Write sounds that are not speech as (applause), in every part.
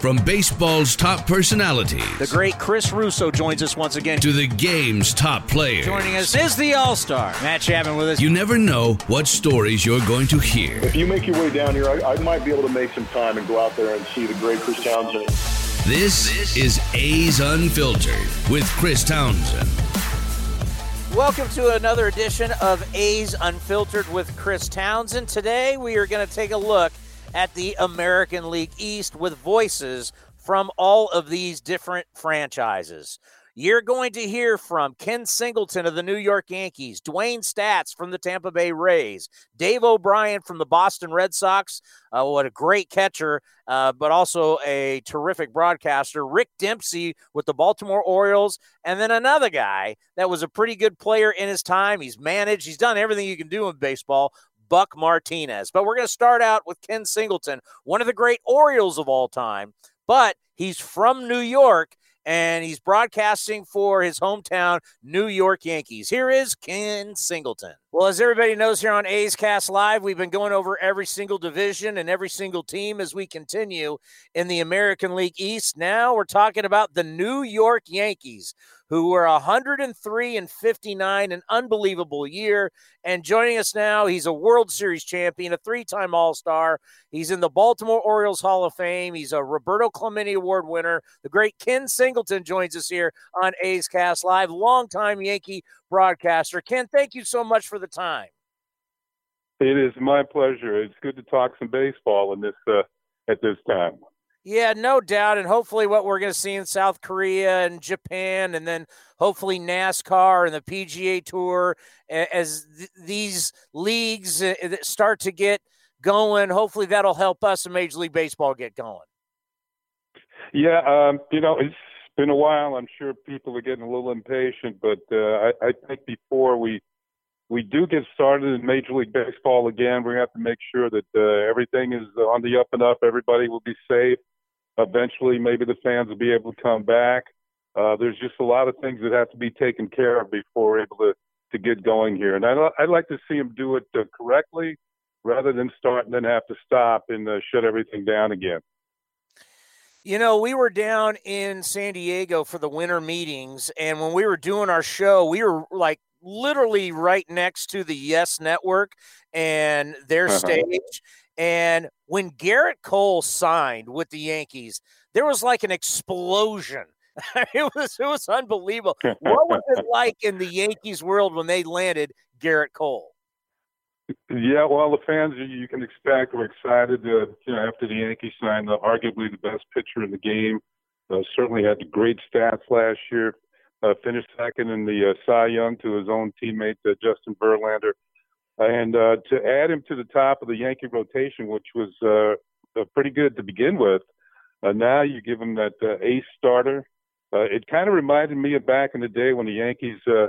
From baseball's top personalities. The great Chris Russo joins us once again. To the game's top players. Joining us is the All-Star, Matt Chapman with us. You never know what stories you're going to hear. If you make your way down here, I, I might be able to make some time and go out there and see the great Chris Townsend. This, this is A's Unfiltered with Chris Townsend. Welcome to another edition of A's Unfiltered with Chris Townsend. Today we are going to take a look at the American League East with voices from all of these different franchises. You're going to hear from Ken Singleton of the New York Yankees, Dewayne Staats from the Tampa Bay Rays, Dave O'Brien from the Boston Red Sox. Uh, what a great catcher, uh, but also a terrific broadcaster. Rick Dempsey with the Baltimore Orioles, and then another guy that was a pretty good player in his time. He's managed, he's done everything you can do in baseball. Buck Martinez. But we're going to start out with Ken Singleton, one of the great Orioles of all time, but he's from New York and he's broadcasting for his hometown New York Yankees. Here is Ken Singleton. Well, as everybody knows here on A's Cast Live, we've been going over every single division and every single team as we continue in the American League East. Now we're talking about the New York Yankees, who were 103 and 59, an unbelievable year. And joining us now, he's a World Series champion, a three time All Star. He's in the Baltimore Orioles Hall of Fame. He's a Roberto Clemente Award winner. The great Ken Singleton joins us here on A's Cast Live, longtime Yankee broadcaster. Ken, thank you so much for the time. It is my pleasure. It's good to talk some baseball in this uh, at this time. Yeah, no doubt. And hopefully, what we're going to see in South Korea and Japan, and then hopefully NASCAR and the PGA Tour, as th- these leagues uh, start to get going, hopefully that'll help us in Major League Baseball get going. Yeah, um, you know, it's been a while. I'm sure people are getting a little impatient, but uh, I, I think before we we do get started in Major League Baseball again, we have to make sure that uh, everything is on the up and up. Everybody will be safe. Eventually, maybe the fans will be able to come back. Uh, there's just a lot of things that have to be taken care of before we're able to, to get going here. And I, I'd like to see them do it uh, correctly rather than start and then have to stop and uh, shut everything down again. You know, we were down in San Diego for the winter meetings, and when we were doing our show, we were like literally right next to the Yes Network and their uh-huh. stage. And when Gerrit Cole signed with the Yankees, there was like an explosion. (laughs) it was it was unbelievable. what was it (laughs) like in the Yankees world when they landed Gerrit Cole? Yeah, well, the fans you can expect were excited. Uh, you know, after the Yankees signed uh, arguably the best pitcher in the game, uh, certainly had great stats last year. Uh, finished second in the uh, Cy Young to his own teammate uh, Justin Verlander, and uh, to add him to the top of the Yankee rotation, which was uh, uh, pretty good to begin with. Uh, now you give him that uh, ace starter. Uh, it kind of reminded me of back in the day when the Yankees uh,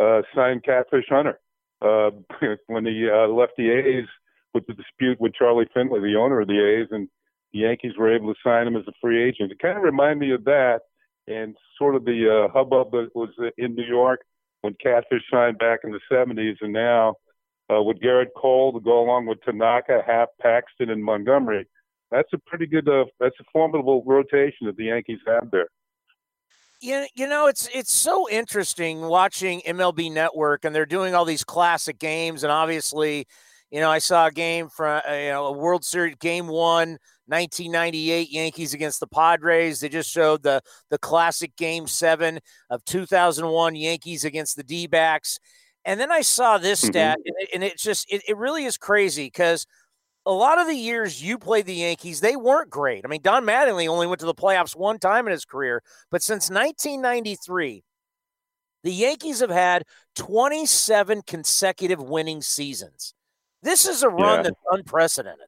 uh, signed Catfish Hunter uh, (laughs) when he uh, left the A's with the dispute with Charlie Finley, the owner of the A's, and the Yankees were able to sign him as a free agent. It kind of reminded me of that and sort of the uh, hubbub that was in New York when Catfish signed back in the 70s, and now uh, with Gerrit Cole to go along with Tanaka, Happ, Paxton, and Montgomery. That's a pretty good, uh, that's a formidable rotation that the Yankees have there you, you know it's it's so interesting watching MLB Network and they're doing all these classic games and obviously you know I saw a game from uh, you know a World Series game 1 1998 Yankees against the Padres they just showed the the classic game 7 of 2001 Yankees against the D-backs and then I saw this mm-hmm. stat and, it, and it just it, it really is crazy cuz a lot of the years you played the Yankees, they weren't great. I mean, Don Mattingly only went to the playoffs one time in his career, but since 1993, the Yankees have had 27 consecutive winning seasons. This is a run yeah. that's unprecedented.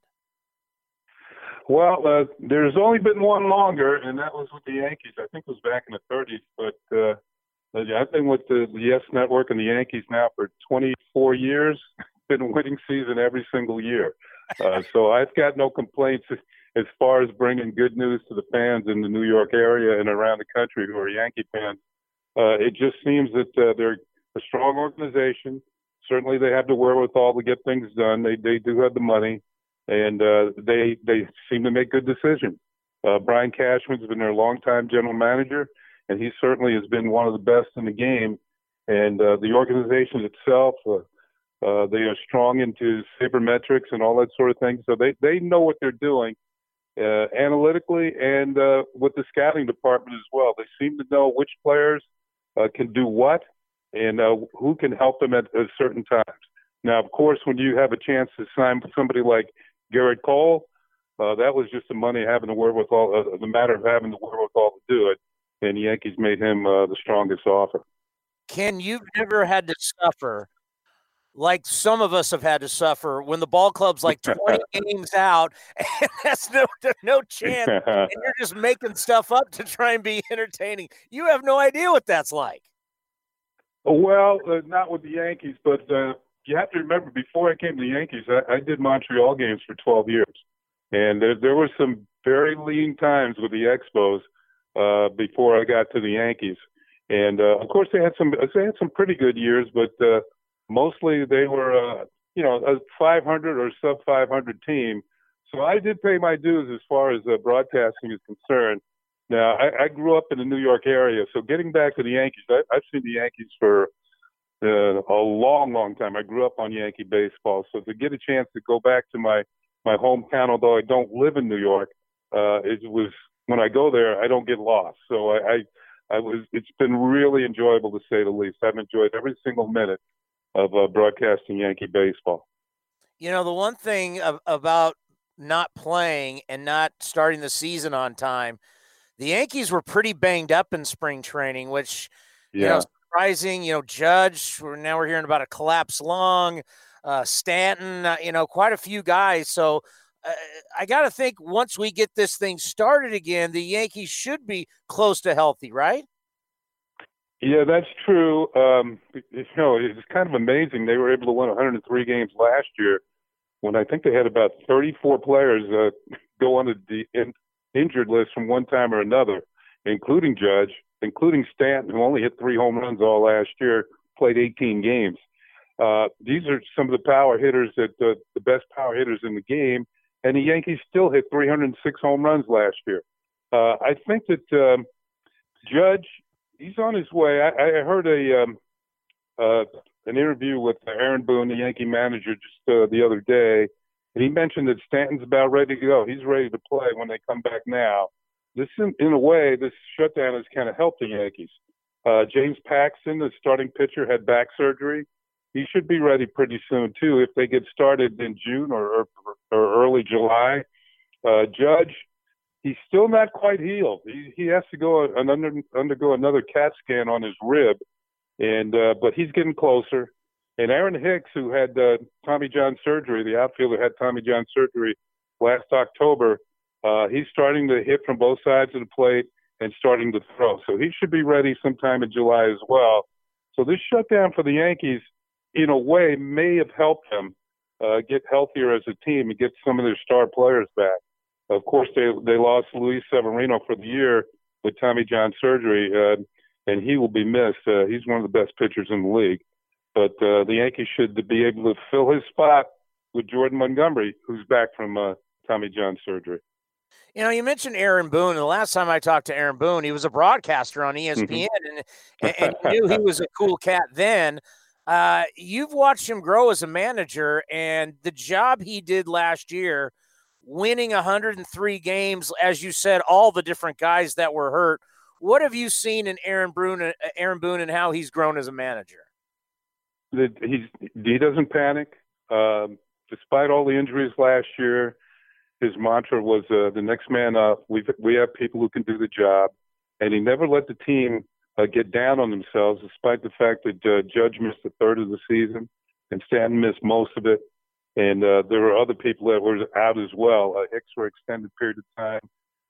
Well, uh, there's only been one longer, and that was with the Yankees. I think it was back in the 30s. But uh, I've been with the, Yes Network and the Yankees now for 24 years. (laughs) Been winning season every single year. Uh, so I've got no complaints (laughs) as far as bringing good news to the fans in the New York area and around the country who are Yankee fans. Uh, it just seems that uh, they're a strong organization. Certainly, they have the wherewithal to get things done. They they do have the money, and uh, they they seem to make good decisions. Uh, Brian Cashman's been their longtime general manager, and he certainly has been one of the best in the game. And uh, the organization itself, uh, uh, they are strong into sabermetrics and all that sort of thing. So they, they know what they're doing uh, analytically and uh, with the scouting department as well. They seem to know which players uh, can do what and uh, who can help them at, at certain times. Now, of course, when you have a chance to sign somebody like Gerrit Cole, uh, that was just the money having the wherewithal, uh, the matter of having the wherewithal to do it. And the Yankees made him uh, the strongest offer. Ken, you've never had to suffer like some of us have had to suffer when the ball club's like 20 (laughs) games out and that's no no chance (laughs) and you're just making stuff up to try and be entertaining you have no idea what that's like well uh, not with the yankees but uh, you have to remember before i came to the yankees i, I did montreal games for 12 years and there, there were some very lean times with the expos uh, before i got to the yankees and uh, of course they had some they had some pretty good years but uh, mostly they were, uh, you know, a 500 or sub 500 team. So I did pay my dues as far as uh, broadcasting is concerned. Now I, I grew up in the New York area, so getting back to the Yankees, I, I've seen the Yankees for uh, a long, long time. I grew up on Yankee baseball, so to get a chance to go back to my my hometown, although I don't live in New York, uh, it was when I go there, I don't get lost. So I, I, I was. It's been really enjoyable to say the least. I've enjoyed every single minute of uh, broadcasting Yankee baseball. You know, the one thing of, about not playing and not starting the season on time, the Yankees were pretty banged up in spring training, which yeah. you know surprising. You know, Judge. Now we're hearing about a collapsed lung. Uh, Stanton. Uh, you know, quite a few guys. So. Uh, I got to think once we get this thing started again, the Yankees should be close to healthy, right? Yeah, that's true. Um, you know, it's kind of amazing. They were able to win 103 games last year when I think they had about 34 players uh, go on the in, injured list from one time or another, including Judge, including Stanton, who only hit three home runs all last year, played 18 games. Uh, these are some of the power hitters that uh, the best power hitters in the game, and the Yankees still hit 306 home runs last year. Uh, I think that um, Judge he's on his way. I, I heard a um, uh, an interview with Aaron Boone, the Yankee manager, just uh, the other day, and he mentioned that Stanton's about ready to go. He's ready to play when they come back now. This, in, in a way, this shutdown has kind of helped the Yankees. Uh, James Paxton, the starting pitcher, had back surgery. He should be ready pretty soon too if they get started in June or or, or early July. Uh, Judge, he's still not quite healed. He he has to go and under, undergo another CAT scan on his rib, and uh, but he's getting closer. And Aaron Hicks, who had uh, Tommy John surgery, the outfielder had Tommy John surgery last October. Uh, he's starting to hit from both sides of the plate and starting to throw. So he should be ready sometime in July as well. So this shutdown for the Yankees, in a way, may have helped them uh, get healthier as a team and get some of their star players back. Of course, they they lost Luis Severino for the year with Tommy John surgery, uh, and he will be missed. Uh, he's one of the best pitchers in the league. But uh, the Yankees should be able to fill his spot with Jordan Montgomery, who's back from uh, Tommy John surgery. You know, you mentioned Aaron Boone. The last time I talked to Aaron Boone, he was a broadcaster on ESPN, mm-hmm. and, and you knew he was a (laughs) cool cat then. Uh, you've watched him grow as a manager, and the job he did last year – winning 103 games, as you said, all the different guys that were hurt. What have you seen in Aaron Boone, uh, Aaron Boone, and how he's grown as a manager? He's he doesn't panic. Um, despite all the injuries last year, his mantra was uh, the next man up. We we have people who can do the job, and he never let the team uh, get down on themselves, despite the fact that uh, Judge missed a third of the season and Stanton missed most of it. And uh, there were other people that were out as well. Uh, Hicks for extended period of time.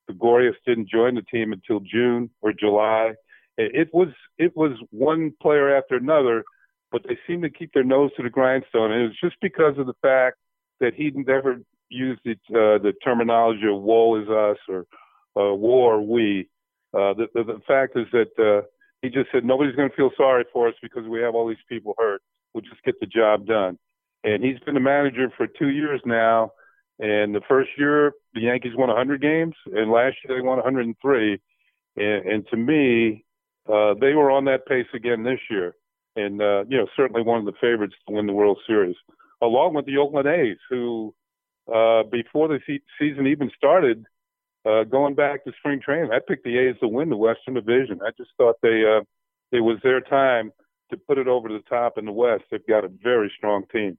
Gregorius didn't join the team until June or July. It was it was one player after another, but they seemed to keep their nose to the grindstone. And it was just because of the fact that he never used it, uh, the terminology of "woe is us" or uh, "war we." Uh, the, the, the fact is that uh, he just said nobody's going to feel sorry for us because we have all these people hurt. We'll just get the job done. And he's been the manager for two years now. And the first year, the Yankees won 100 games, and last year they won 103. And, and to me, uh, they were on that pace again this year, and uh, you know certainly one of the favorites to win the World Series, along with the Oakland A's, who uh, before the se- season even started, uh, going back to spring training, I picked the A's to win the Western Division. I just thought they uh, it was their time to put it over the top in the West. They've got a very strong team.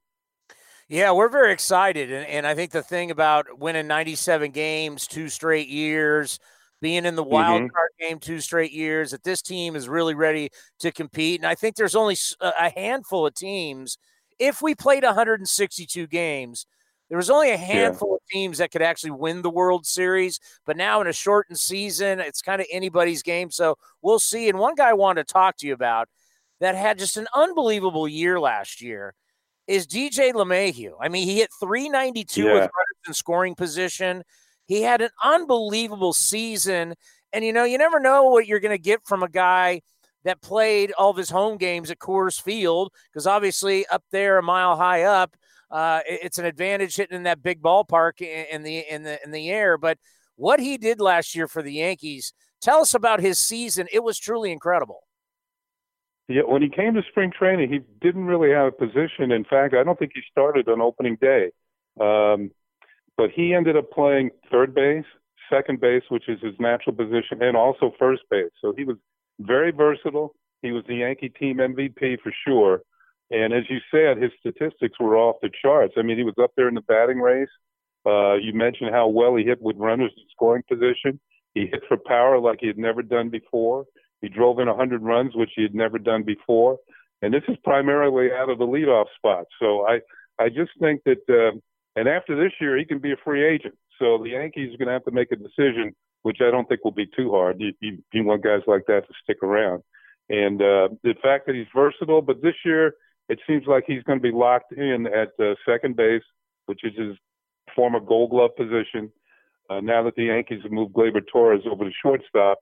Yeah, we're very excited. And, and I think the thing about winning 97 games, two straight years, being in the wild mm-hmm. card game two straight years, that this team is really ready to compete. And I think there's only a handful of teams. If we played 162 games, there was only a handful yeah. of teams that could actually win the World Series. But now in a shortened season, it's kind of anybody's game. So we'll see. And one guy I wanted to talk to you about that had just an unbelievable year last year is DJ LeMahieu. I mean, he hit 392 yeah. with runners in scoring position. He had an unbelievable season. And, you know, you never know what you're going to get from a guy that played all of his home games at Coors Field, because obviously up there, a mile high up, uh, it's an advantage hitting in that big ballpark in the in the in the air. But what he did last year for the Yankees, tell us about his season. It was truly incredible. Yeah, when he came to spring training, he didn't really have a position. In fact, I don't think he started on opening day. Um, but he ended up playing third base, second base, which is his natural position, and also first base. So he was very versatile. He was the Yankee team MVP for sure. And as you said, his statistics were off the charts. I mean, he was up there in the batting race. Uh, you mentioned how well he hit with runners in scoring position. He hit for power like he had never done before. He drove in 100 runs, which he had never done before. And this is primarily out of the leadoff spot. So I, I just think that uh, and after this year, he can be a free agent. So the Yankees are going to have to make a decision, which I don't think will be too hard. You, you, you want guys like that to stick around. And uh, the fact that he's versatile, but this year it seems like he's going to be locked in at uh, second base, which is his former Gold Glove position. Uh, now that the Yankees have moved Gleyber Torres over to shortstop,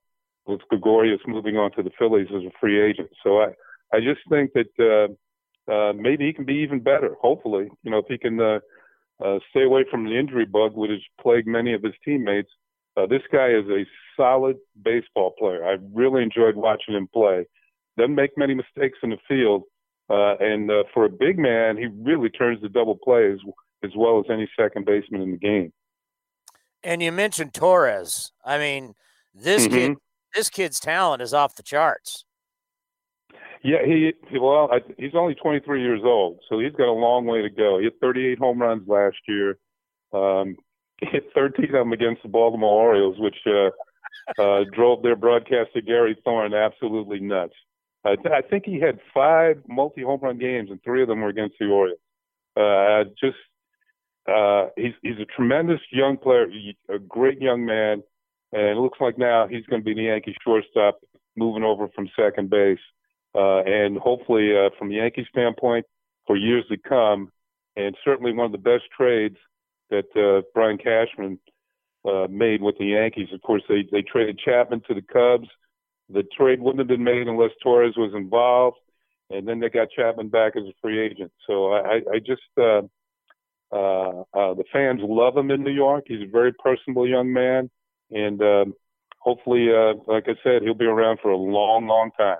with Gregorius moving on to the Phillies as a free agent. So I, I just think that uh, uh, maybe he can be even better. Hopefully, you know, if he can uh, uh, stay away from the injury bug, which has plagued many of his teammates. Uh, this guy is a solid baseball player. I really enjoyed watching him play. Doesn't make many mistakes in the field, uh, and uh, for a big man, he really turns the double plays as well as any second baseman in the game. And you mentioned Torres. I mean, this mm-hmm. kid, this kid's talent is off the charts. Yeah, he well, I, he's only 23 years old, so he's got a long way to go. He hit 38 home runs last year. Um, (laughs) he hit 13 of them against the Baltimore Orioles, which uh, uh, drove their broadcaster Gary Thorne absolutely nuts. I, th- I think he had five multi home run games, and three of them were against the Orioles. Uh, just uh, he's he's a tremendous young player, a great young man, and it looks like now he's going to be the Yankee shortstop, moving over from second base uh, and hopefully uh, from the Yankee standpoint for years to come, and certainly one of the best trades that uh, Brian Cashman uh, made with the Yankees. Of course, they they traded Chapman to the Cubs. The trade wouldn't have been made unless Torres was involved, and then they got Chapman back as a free agent. So I, I just uh, uh, uh, the fans love him in New York. He's a very personable young man, and um, hopefully, uh, like I said, he'll be around for a long, long time.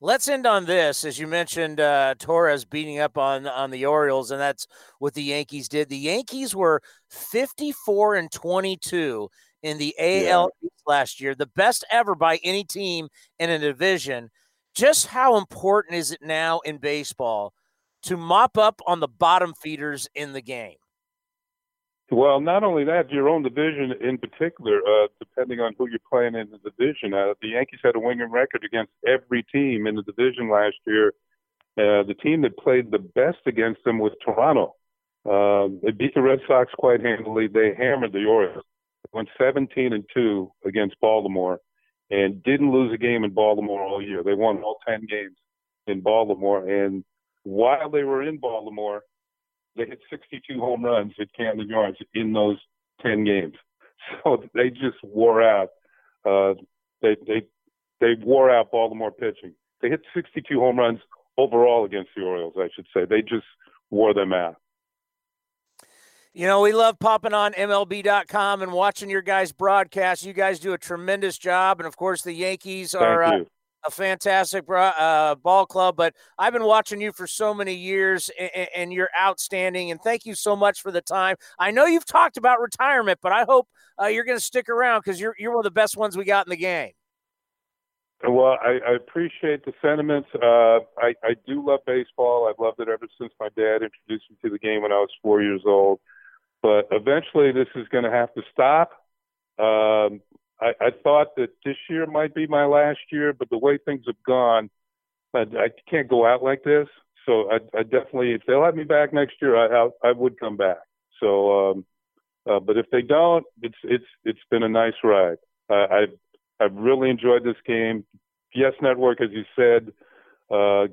Let's end on this, as you mentioned, uh, Torres beating up on on the Orioles, and that's what the Yankees did. The Yankees were 54 and 22 in the AL yeah. last year, the best ever by any team in a division. Just how important is it now in baseball to mop up on the bottom feeders in the game? Well, not only that, your own division in particular, uh, depending on who you're playing in the division. Uh, the Yankees had a winning record against every team in the division last year. Uh, the team that played the best against them was Toronto. Uh, they beat the Red Sox quite handily. They hammered the Orioles. Went 17 and two against Baltimore, and didn't lose a game in Baltimore all year. They won all 10 games in Baltimore, and while they were in Baltimore, they hit 62 home runs at Camden Yards in those 10 games. (laughs) So they just wore out. Uh, they they they wore out Baltimore pitching. They hit 62 home runs overall against the Orioles, I should say. They just wore them out. You know, we love popping on MLB.com and watching your guys' broadcast. You guys do a tremendous job. And of course, the Yankees are uh, a fantastic uh, ball club, but I've been watching you for so many years, and, and, you're outstanding. And thank you so much for the time. I know you've talked about retirement, but I hope uh, you're going to stick around because you're you're one of the best ones we got in the game. Well, I, I appreciate the sentiments. Uh, I, I do love baseball. I've loved it ever since my dad introduced me to the game when I was four years old. But eventually, this is going to have to stop. Um, I, I thought that this year might be my last year, but the way things have gone, I, I can't go out like this. So I, I definitely, if they'll have me back next year, I, I, I would come back. So, um, uh, but if they don't, it's it's it's been a nice ride. I've I've really enjoyed this game. Yes Network, as you said, uh,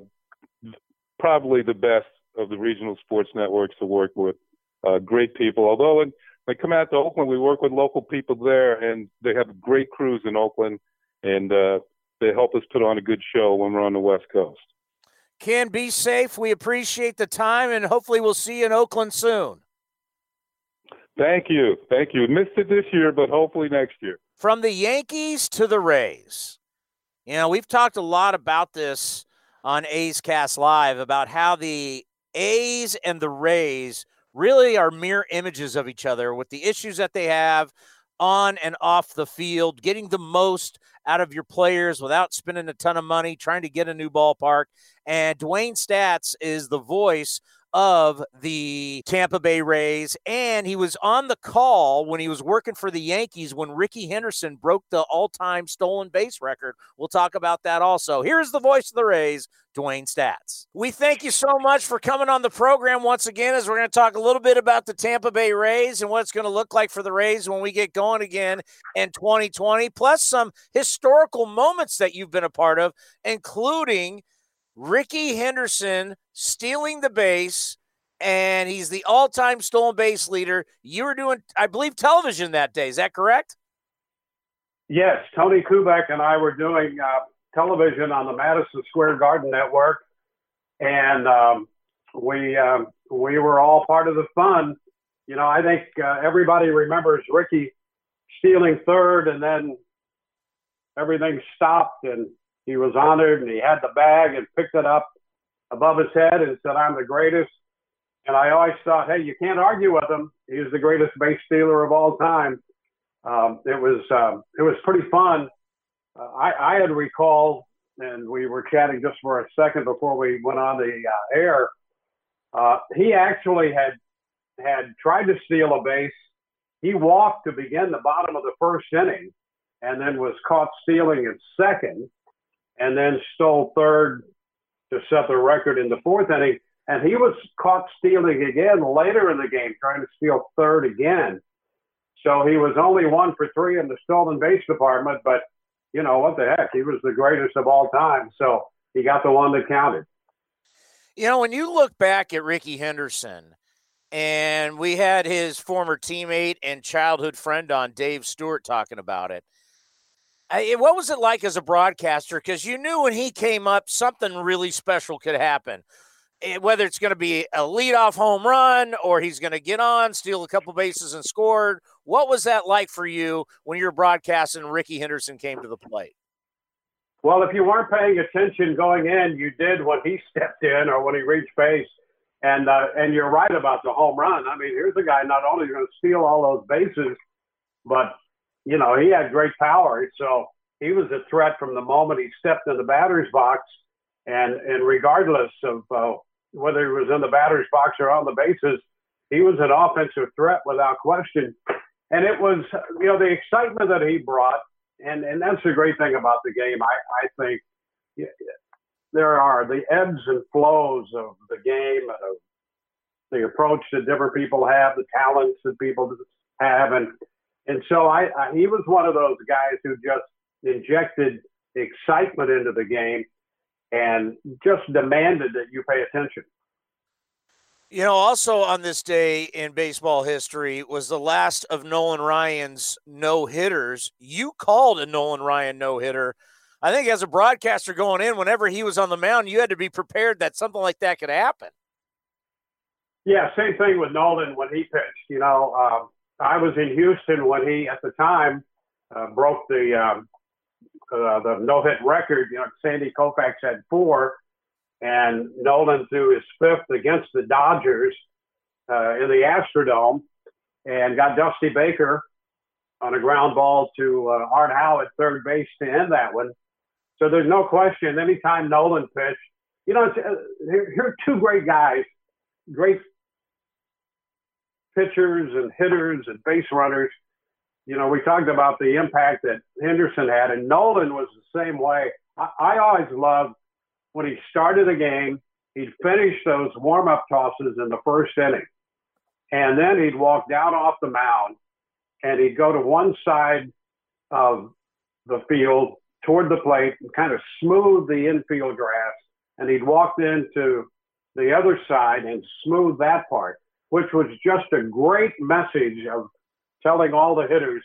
probably the best of the regional sports networks to work with. Uh, great people. Although in they come out to Oakland. We work with local people there, and they have great crews in Oakland, and uh, they help us put on a good show when we're on the West Coast. Can be safe. We appreciate the time, and hopefully, we'll see you in Oakland soon. Thank you. Thank you. Missed it this year, but hopefully next year. From the Yankees to the Rays. You know, we've talked a lot about this on A's Cast Live about how the A's and the Rays really are mere images of each other with the issues that they have on and off the field, getting the most out of your players without spending a ton of money, trying to get a new ballpark. And Dewayne Staats is the voice of the Tampa Bay Rays. And he was on the call when he was working for the Yankees when Rickey Henderson broke the all time stolen base record. We'll talk about that also. Here's the voice of the Rays, Dewayne Staats. We thank you so much for coming on the program once again as we're going to talk a little bit about the Tampa Bay Rays and what it's going to look like for the Rays when we get going again in 2020, plus some historical moments that you've been a part of, including Rickey Henderson stealing the base, and he's the all time stolen base leader. You were doing, I believe, television that day. Is that correct? Yes. Tony Kubek and I were doing uh, television on the Madison Square Garden Network. And um, we, um, we were all part of the fun. You know, I think uh, everybody remembers Rickey stealing third, and then everything stopped, and he was honored, and he had the bag and picked it up above his head and said, I'm the greatest. And I always thought, hey, you can't argue with him. He's the greatest base stealer of all time. Um, it was um, it was pretty fun. Uh, I, I had recalled, and we were chatting just for a second before we went on the uh, air. Uh, he actually had had tried to steal a base. He walked to begin the bottom of the first inning, and then was caught stealing at second, and then stole third to set the record in the fourth inning. And he was caught stealing again later in the game, trying to steal third again. So he was only one for three in the stolen base department, but you know what the heck? He was the greatest of all time. So he got the one that counted. You know, when you look back at Rickey Henderson, and we had his former teammate and childhood friend on, Dave Stewart, talking about it what was it like as a broadcaster? Because you knew when he came up, something really special could happen. Eh, whether it's going to be a leadoff home run or he's going to get on, steal a couple bases, and scored. What was that like for you when you were broadcasting? Rickey Henderson came to the plate. Well, if you weren't paying attention going in, you did when he stepped in or when he reached base. And uh, and you're right about the home run. I mean, here's a guy not only going to steal all those bases, but you know, he had great power. So he was a threat from the moment he stepped in the batter's box. And, and regardless of uh, whether he was in the batter's box or on the bases, he was an offensive threat without question. And it was, you know, the excitement that he brought, and, and that's the great thing about the game. I, I think there are the ebbs and flows of the game of the approach that different people have, the talents that people have, and and so I, I he was one of those guys who just injected excitement into the game and just demanded that you pay attention. You know, also on this day in baseball history was the last of Nolan Ryan's no hitters. You called a Nolan Ryan no hitter. I think as a broadcaster going in, whenever he was on the mound, you had to be prepared that something like that could happen. Yeah, same thing with Nolan when he pitched. You know, um, I was in Houston when he, at the time, uh, broke the um, uh, the no hit record. You know, Sandy Koufax had four, and Nolan threw his fifth against the Dodgers uh, in the Astrodome, and got Dusty Baker on a ground ball to uh, Art Howe at third base to end that one. So there's no question. Anytime Nolan pitched, you know, uh, here, here are two great guys, great pitchers and hitters and base runners. You know, we talked about the impact that Henderson had, and Nolan was the same way. I, I always loved when he started a game, he'd finish those warm up tosses in the first inning. And then he'd walk down off the mound and he'd go to one side of the field toward the plate and kind of smooth the infield grass. And he'd walk into the other side and smooth that part which was just a great message of telling all the hitters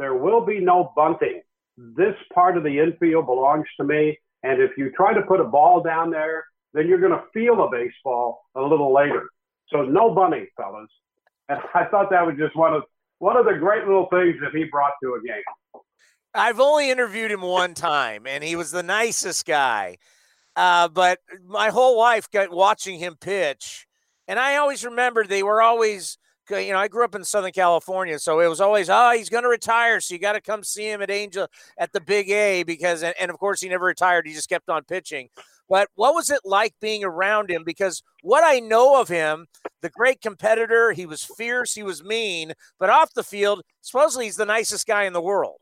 there will be no bunting. This part of the infield belongs to me. And if you try to put a ball down there, then you're going to feel a baseball a little later. So no bunting, fellas. And (laughs) I thought that was just one of one of the great little things that he brought to a game. I've only interviewed him one time, and he was the nicest guy. Uh, but my whole life got watching him pitch and I always remember they were always, you know, I grew up in Southern California, so it was always, oh, he's going to retire, so you got to come see him at Angel at the Big A because, and, and of course, he never retired; he just kept on pitching. But what was it like being around him? Because what I know of him, the great competitor, he was fierce, he was mean, but off the field, supposedly he's the nicest guy in the world.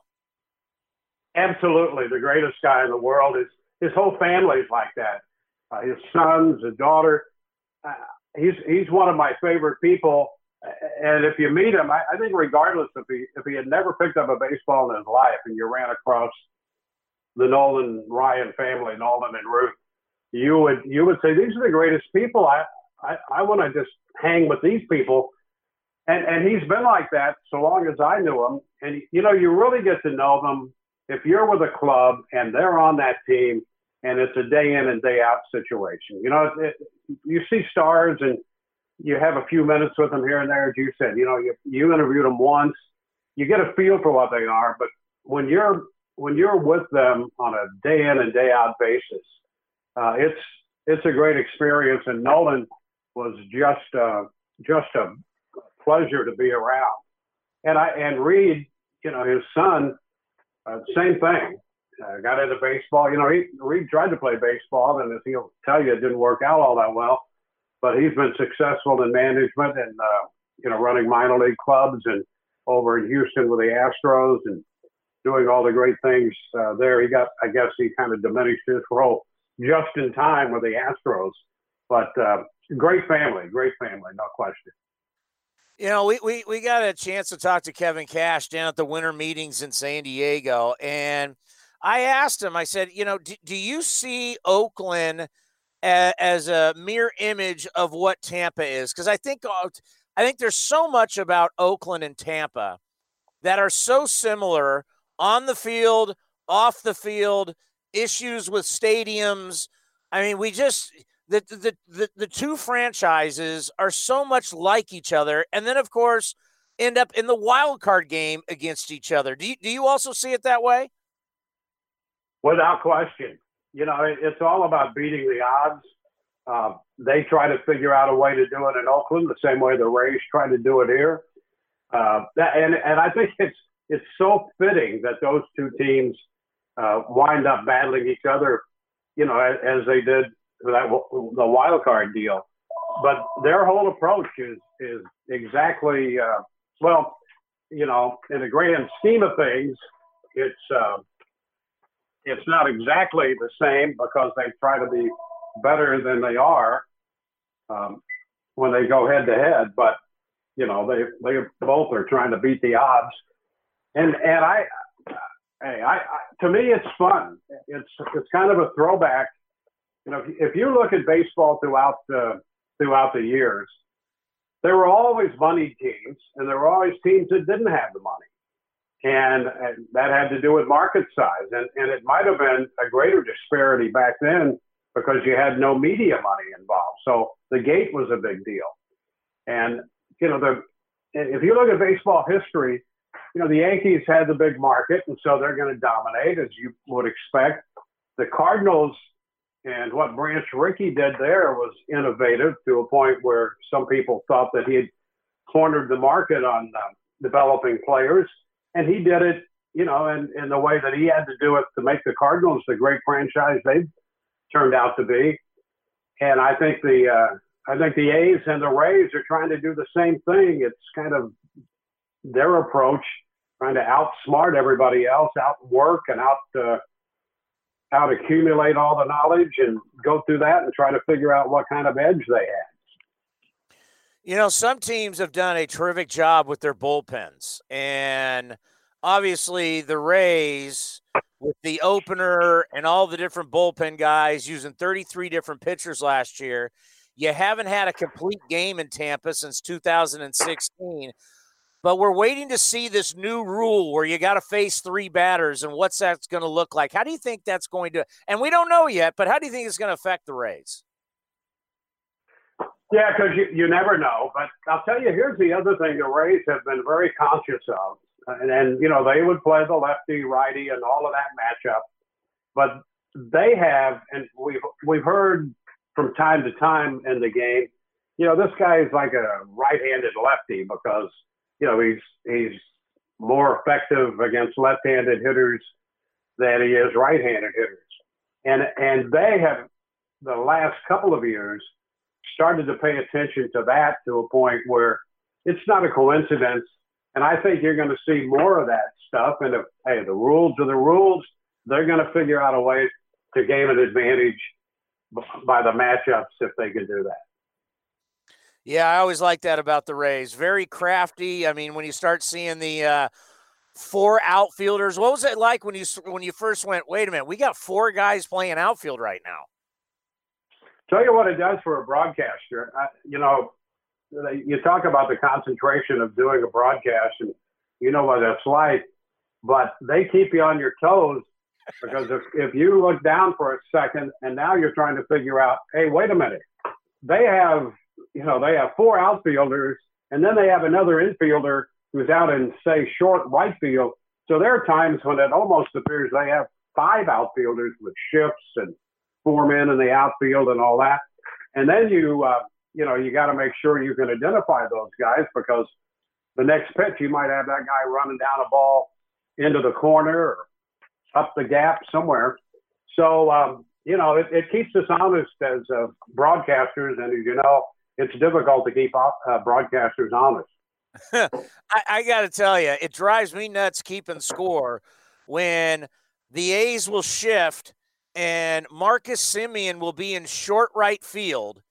Absolutely, the greatest guy in the world. His his whole family's like that. Uh, his sons, his daughter. Uh, he's he's one of my favorite people. And if you meet him, I, I think regardless if he if he had never picked up a baseball in his life, and you ran across the Nolan Ryan family, Nolan and Ruth, you would you would say these are the greatest people. I I, I want to just hang with these people. And and he's been like that so long as I knew him. And you know, you really get to know them if you're with a club and they're on that team and it's a day in and day out situation. You know, it, you see stars and you have a few minutes with them here and there, as you said. You know, you you interviewed them once, you get a feel for what they are. But when you're when you're with them on a day in and day out basis, uh, it's it's a great experience. And Nolan was just uh, just a pleasure to be around. And I and Reid, you know, his son, uh, same thing uh, got into baseball. You know, he Reid tried to play baseball, and as he'll tell you, it didn't work out all that well. But he's been successful in management and uh, you know running minor league clubs and over in Houston with the Astros and doing all the great things uh, there. He got, I guess, he kind of diminished his role just in time with the Astros. But uh, great family, great family, no question. You know, we, we, we got a chance to talk to Kevin Cash down at the winter meetings in San Diego. And I asked him, I said, you know, do, do you see Oakland a, as a mirror image of what Tampa is? Because I think uh, I think there's so much about Oakland and Tampa that are so similar on the field, off the field, issues with stadiums. I mean, we just the the the, the two franchises are so much like each other, and then of course end up in the wild card game against each other. Do you, do you also see it that way? Without question. You know, it, it's all about beating the odds. Uh, they try to figure out a way to do it in Oakland the same way the Rays try to do it here. Uh, that, and and I think it's it's so fitting that those two teams uh, wind up battling each other, you know, as, as they did that the wild card deal. But their whole approach is is exactly uh, well, you know, in the grand scheme of things, it's uh, it's not exactly the same because they try to be better than they are um, when they go head to head. But you know, they they both are trying to beat the odds. And and I, hey, I, I to me it's fun. It's it's kind of a throwback. You know, if you look at baseball throughout the throughout the years, there were always money teams, and there were always teams that didn't have the money. And, that had to do with market size. And, and it might have been a greater disparity back then because you had no media money involved. So the gate was a big deal. And, you know, the, if you look at baseball history, you know, the Yankees had the big market, and so they're going to dominate, as you would expect. The Cardinals and what Branch Rickey did there was innovative to a point where some people thought that he had cornered the market on uh, developing players. And he did it, you know, in, in the way that he had to do it to make the Cardinals the great franchise they've turned out to be. And I think the uh, I think the A's and the Rays are trying to do the same thing. It's kind of their approach, trying to outsmart everybody else, outwork and out uh, out accumulate all the knowledge and go through that and try to figure out what kind of edge they had. You know, some teams have done a terrific job with their bullpens, and obviously the Rays with the opener and all the different bullpen guys using 33 different pitchers last year. You haven't had a complete game in Tampa since 2016. But we're waiting to see this new rule where you got to face three batters and what's that's going to look like. How do you think that's going to? And we don't know yet, but how do you think it's going to affect the Rays? Yeah, because you, you never know. But I'll tell you, here's the other thing the Rays have been very conscious of. And, and you know, they would play the lefty, righty, and all of that matchup. But they have, and we've, we've heard from time to time in the game, you know, this guy is like a right handed lefty because you know, he's he's more effective against left-handed hitters than he is right-handed hitters. And and they have the last couple of years started to pay attention to that to a point where it's not a coincidence. And I think you're going to see more of that stuff. And if hey, the rules are the rules, they're going to figure out a way to gain an advantage by the matchups if they can do that. Yeah, I always like that about the Rays. Very crafty. I mean, when you start seeing the uh, four outfielders, what was it like when you when you first went? Wait a minute, we got four guys playing outfield right now. Tell you what it does for a broadcaster. I, you know, you talk about the concentration of doing a broadcast, and you know what that's like. But they keep you on your toes because if if you look down for a second and now you're trying to figure out, hey, wait a minute, they have you know, they have four outfielders, and then they have another infielder who's out in, say, short right field. So there are times when it almost appears they have five outfielders with shifts and four men in the outfield and all that. And then you, uh, you know, you got to make sure you can identify those guys because the next pitch you might have that guy running down a ball into the corner or up the gap somewhere. So, um, you know, it, it keeps us honest as uh, broadcasters. And as you know, it's difficult to keep uh, broadcasters honest. (laughs) I, I got to tell you, it drives me nuts keeping score when the A's will shift and Marcus Semien will be in short right field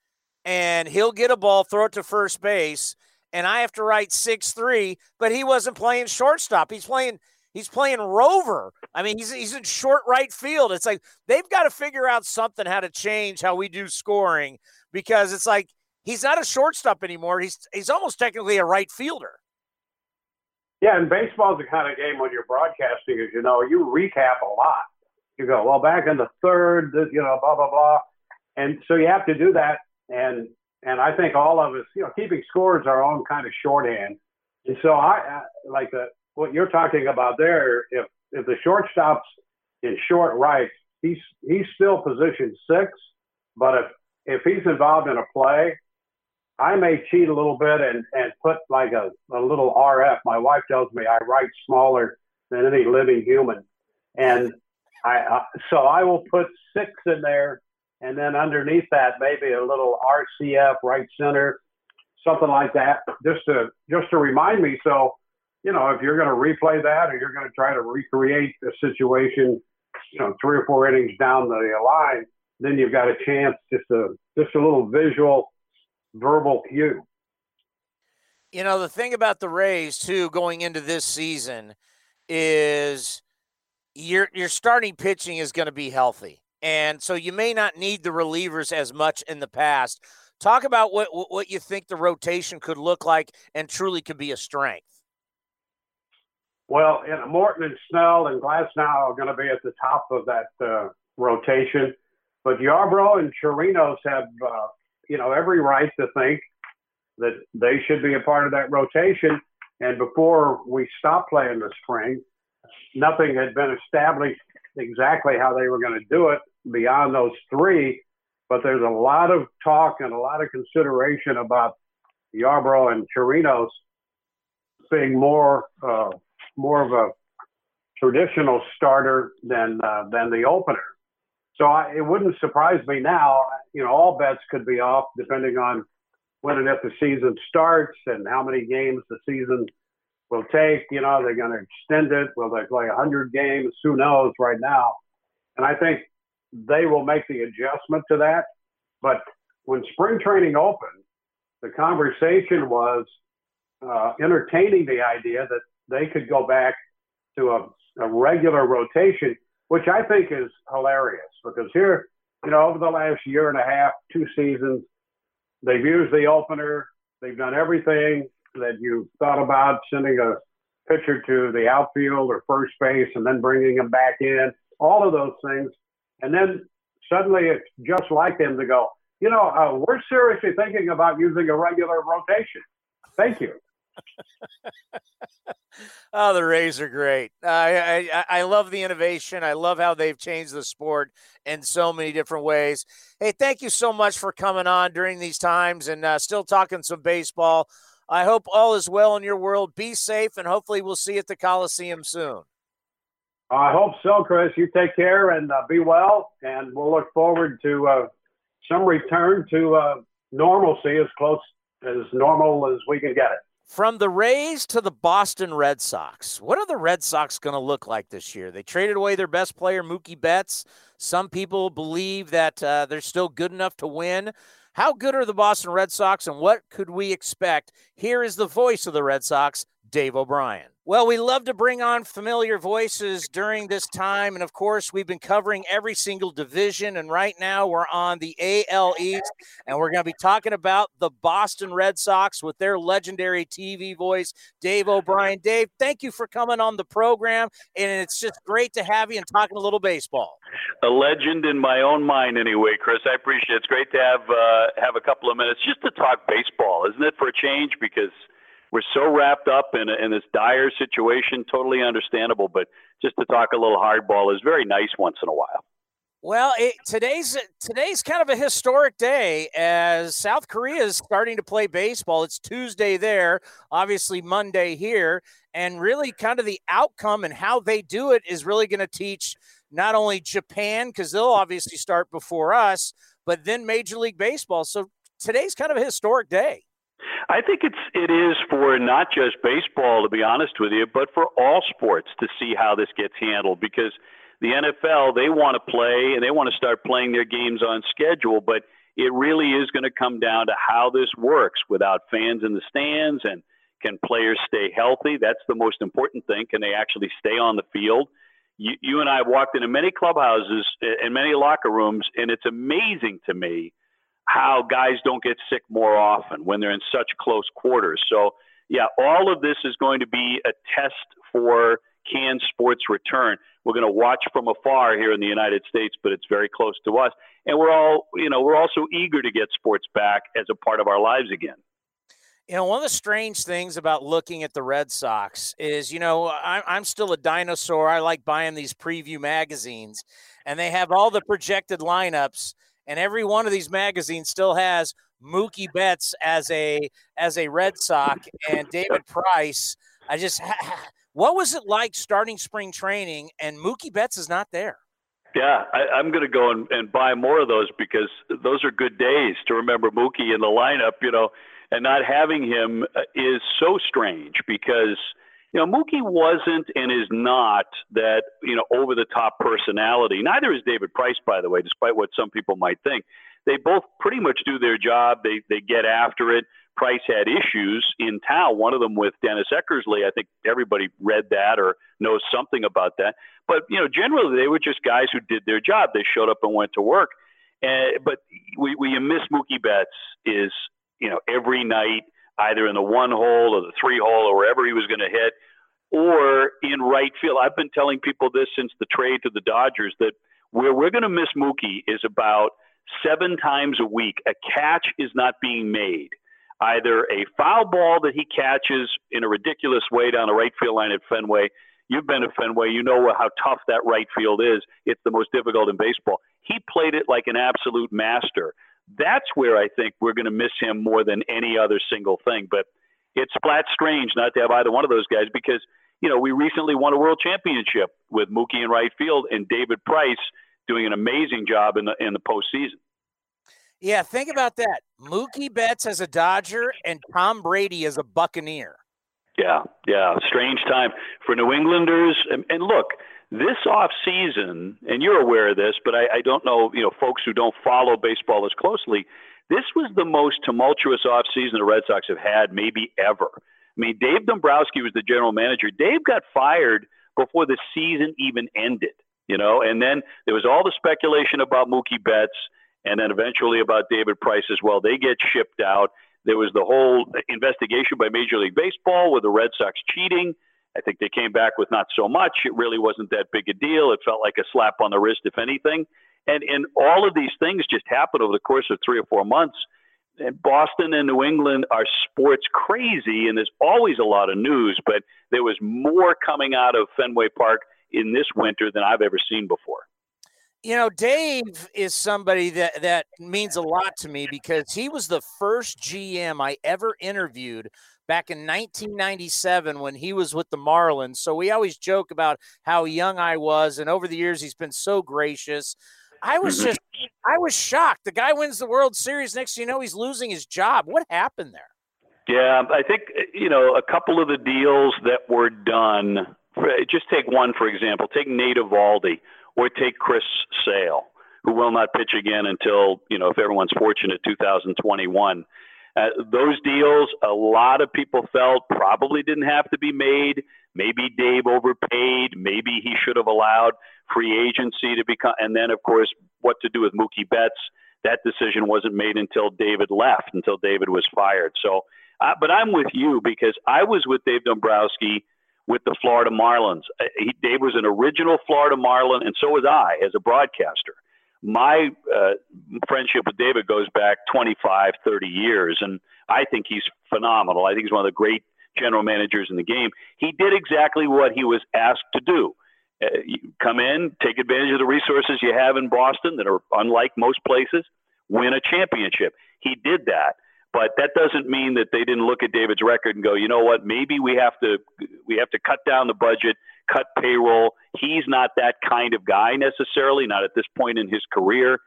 and he'll get a ball, throw it to first base, and I have to write six three, but he wasn't playing shortstop. He's playing he's playing rover. I mean, he's he's in short right field. It's like they've got to figure out something how to change how we do scoring because it's like he's not a shortstop anymore. He's he's almost technically a right fielder. Yeah, and baseball's the kind of game when you're broadcasting, as you know, you recap a lot. Go, well, back in the third, you know, blah blah blah, and so you have to do that. And and I think all of us, you know, keeping score is our own kind of shorthand. And so I, I like the, what you're talking about there. If if the shortstop's in short right, he's he's still position six, but if if he's involved in a play I may cheat a little bit and, and put like a, a little RF. My wife tells me I write smaller than any living human. And I, uh, so I will put six in there and then underneath that maybe a little RCF right center, something like that, just to just to remind me. So, you know, if you're going to replay that or you're going to try to recreate a situation, you know, three or four innings down the line, then you've got a chance just a just a little visual, verbal cue. You know, the thing about the Rays too going into this season is your your starting pitching is going to be healthy. And so you may not need the relievers as much in the past. Talk about what what you think the rotation could look like and truly could be a strength. Well, know, Morton and Snell and Glasnow are going to be at the top of that uh, rotation, but Yarbrough and Chirinos have, uh, you know, every right to think that they should be a part of that rotation. And before we stop playing the spring, nothing had been established exactly how they were going to do it beyond those three. But there's a lot of talk and a lot of consideration about Yarbrough and Chirinos being more uh, more of a traditional starter than uh, than the opener. So I, it wouldn't surprise me now. You know, all bets could be off depending on when and if the season starts and how many games the season will take. You know, they're going to extend it. Will they play 100 games? Who knows right now? And I think they will make the adjustment to that. But when spring training opened, the conversation was uh, entertaining the idea that they could go back to a, a regular rotation, which I think is hilarious because here, you know, over the last year and a half, two seasons, they've used the opener. They've done everything that you've thought about sending a pitcher to the outfield or first base and then bringing him back in, all of those things. And then suddenly it's just like them to go, you know, uh, we're seriously thinking about using a regular rotation. Thank you. (laughs) oh, the Rays are great. I, I I love the innovation. I love how they've changed the sport in so many different ways. Hey, thank you so much for coming on during these times and uh, still talking some baseball. I hope all is well in your world. Be safe, and hopefully, we'll see you at the Coliseum soon. I hope so, Chris. You take care and uh, be well, and we'll look forward to uh, some return to uh, normalcy as close as normal as we can get it. From the Rays to the Boston Red Sox, what are the Red Sox going to look like this year? They traded away their best player, Mookie Betts. Some people believe that uh, they're still good enough to win. How good are the Boston Red Sox and what could we expect? Here is the voice of the Red Sox, Dave O'Brien. Well, we love to bring on familiar voices during this time. And of course, we've been covering every single division. And right now, we're on the AL East. And we're going to be talking about the Boston Red Sox with their legendary TV voice, Dave O'Brien. Dave, thank you for coming on the program. And it's just great to have you and talking a little baseball. A legend in my own mind, anyway, Chris. I appreciate it. It's great to have, uh, have a couple of minutes just to talk baseball, isn't it, for a change? Because we're so wrapped up in, in this dire situation, totally understandable. But just to talk a little hardball is very nice once in a while. Well, it, today's today's kind of a historic day as South Korea is starting to play baseball. It's Tuesday there, obviously Monday here, and really kind of the outcome and how they do it is really going to teach not only Japan because they'll obviously start before us, but then Major League Baseball. So today's kind of a historic day. I think it's it is for not just baseball, to be honest with you, but for all sports to see how this gets handled because the NFL they want to play and they want to start playing their games on schedule, but it really is going to come down to how this works without fans in the stands and can players stay healthy? That's the most important thing. Can they actually stay on the field? You, you and I have walked into many clubhouses and many locker rooms, and it's amazing to me how guys don't get sick more often when they're in such close quarters. So, yeah, all of this is going to be a test for can sports return. We're going to watch from afar here in the United States, but it's very close to us. And we're all, you know, we're also eager to get sports back as a part of our lives again. You know, one of the strange things about looking at the Red Sox is, you know, I'm, still a dinosaur. I like buying these preview magazines, and they have all the projected lineups and every one of these magazines still has Mookie Betts as a as a Red Sox and David Price. I just what was it like starting spring training and Mookie Betts is not there? Yeah, I, am going to go and, and buy more of those because those are good days to remember Mookie in the lineup, you know, and not having him uh, is so strange because, you know, Mookie wasn't and is not that, you know, over the top personality. Neither is David Price, by the way, despite what some people might think. They both pretty much do their job. They, they get after it. Price had issues in town, one of them with Dennis Eckersley. I think everybody read that or knows something about that. But, you know, generally they were just guys who did their job. They showed up and went to work. And, but we, we miss Mookie Betts is, you know, every night, either in the one hole or the three hole or wherever he was going to hit, or in right field. I've been telling people this since the trade to the Dodgers that where we're going to miss Mookie is about seven times a week. A catch is not being made either a foul ball that he catches in a ridiculous way down the right field line at Fenway. You've been to Fenway, you know how tough that right field is. It's the most difficult in baseball. He played it like an absolute master. That's where I think we're going to miss him more than any other single thing. But it's flat strange not to have either one of those guys because, you know, we recently won a world championship with Mookie in right field and David Price doing an amazing job in the in the postseason. Yeah, think about that. Mookie Betts as a Dodger and Tom Brady as a Buccaneer. Yeah, yeah, strange time for New Englanders. And, and look, this off season, and you're aware of this, but I, I don't know, you know, folks who don't follow baseball as closely. This was the most tumultuous off season the Red Sox have had maybe ever. I mean, Dave Dombrowski was the general manager. Dave got fired before the season even ended, you know, and then there was all the speculation about Mookie Betts and then eventually about David Price as well. They get shipped out. There was the whole investigation by Major League Baseball with the Red Sox cheating. I think they came back with not so much. It really wasn't that big a deal. It felt like a slap on the wrist, if anything. And and all of these things just happened over the course of three or four months. And Boston and New England are sports crazy, and there's always a lot of news. But there was more coming out of Fenway Park in this winter than I've ever seen before. You know, Dave is somebody that that means a lot to me because he was the first GM I ever interviewed back in 1997 when he was with the Marlins. So we always joke about how young I was, and over the years he's been so gracious. I was mm-hmm. just, I was shocked. The guy wins the World Series. Next, you know, he's losing his job. What happened there? Yeah, I think you know a couple of the deals that were done. Just take one for example. Take Nate Eovaldi or take Chris Sale, who will not pitch again until, you know, if everyone's fortunate, 2021. Uh, those deals, a lot of people felt probably didn't have to be made. Maybe Dave overpaid. Maybe he should have allowed free agency to become. And then, of course, what to do with Mookie Betts. That decision wasn't made until David left, until David was fired. So, uh, but I'm with you because I was with Dave Dombrowski with the Florida Marlins. Uh, he, Dave was an original Florida Marlin, and so was I as a broadcaster. My uh, friendship with David goes back 25, 30 years, and I think he's phenomenal. I think he's one of the great general managers in the game. He did exactly what he was asked to do. Uh, come in, take advantage of the resources you have in Boston that are unlike most places, win a championship. He did that. But that doesn't mean that they didn't look at David's record and go, you know what, maybe we have to we have to cut down the budget, cut payroll. He's not that kind of guy necessarily, not at this point in his career.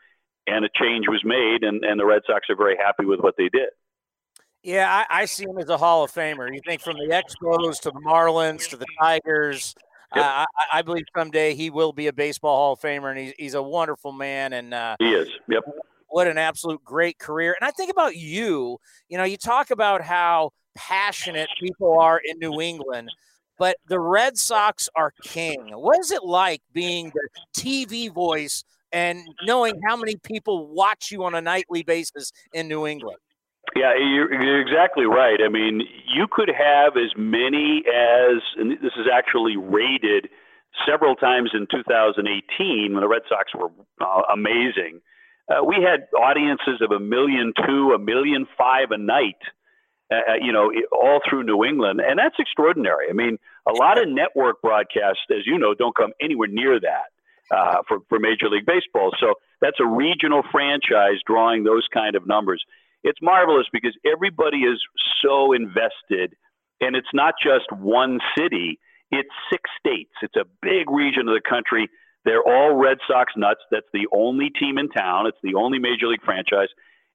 And a change was made, and, and the Red Sox are very happy with what they did. Yeah, I, I see him as a Hall of Famer. You think from the Expos to the Marlins to the Tigers. Yep. Uh, I, I, believe someday he will be a baseball Hall of Famer, and he's, he's a wonderful man. And uh, he is. Yep what an absolute great career. And I think about you, you know, you talk about how passionate people are in New England, but the Red Sox are king. What is it like being the TV voice and knowing how many people watch you on a nightly basis in New England? Yeah, you're, you're exactly right. I mean, you could have as many as, and this is actually rated several times in 2018 when the Red Sox were uh, amazing uh, we had audiences of a million two, a million five a night, uh, uh you know, all through New England. And that's extraordinary. I mean, a lot of network broadcasts, as you know, don't come anywhere near that uh, for, for Major League Baseball. So that's a regional franchise drawing those kind of numbers. It's marvelous because everybody is so invested, and it's not just one city, it's six states. It's a big region of the country They're all Red Sox nuts. That's the only team in town. It's the only major league franchise.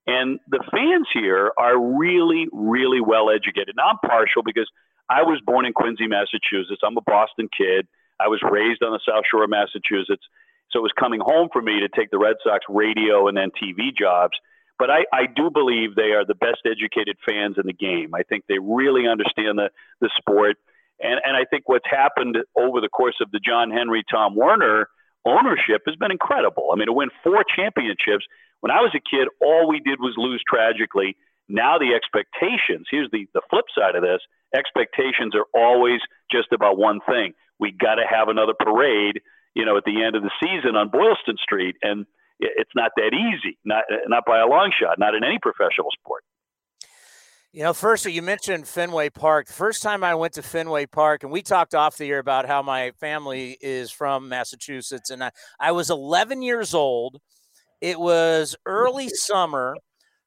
And the fans here are really, really well educated. Now, I'm partial because I was born in Quincy, Massachusetts. I'm a Boston kid. I was raised on the South Shore of Massachusetts. So it was coming home for me to take the Red Sox radio and then TV jobs. But I, I do believe they are the best educated fans in the game. I think they really understand the, the sport. And, and I think what's happened over the course of the John Henry, Tom Werner ownership has been incredible. I mean, to win four championships, when I was a kid, all we did was lose tragically. Now the expectations, here's the, the flip side of this expectations are always just about one thing. We got to have another parade, you know, at the end of the season on Boylston Street. And it's not that easy, not, not by a long shot, not in any professional sport. You know, first you mentioned Fenway Park. The first time I went to Fenway Park, and we talked off the air about how my family is from Massachusetts, and I, I was 11 years old. It was early (laughs) summer.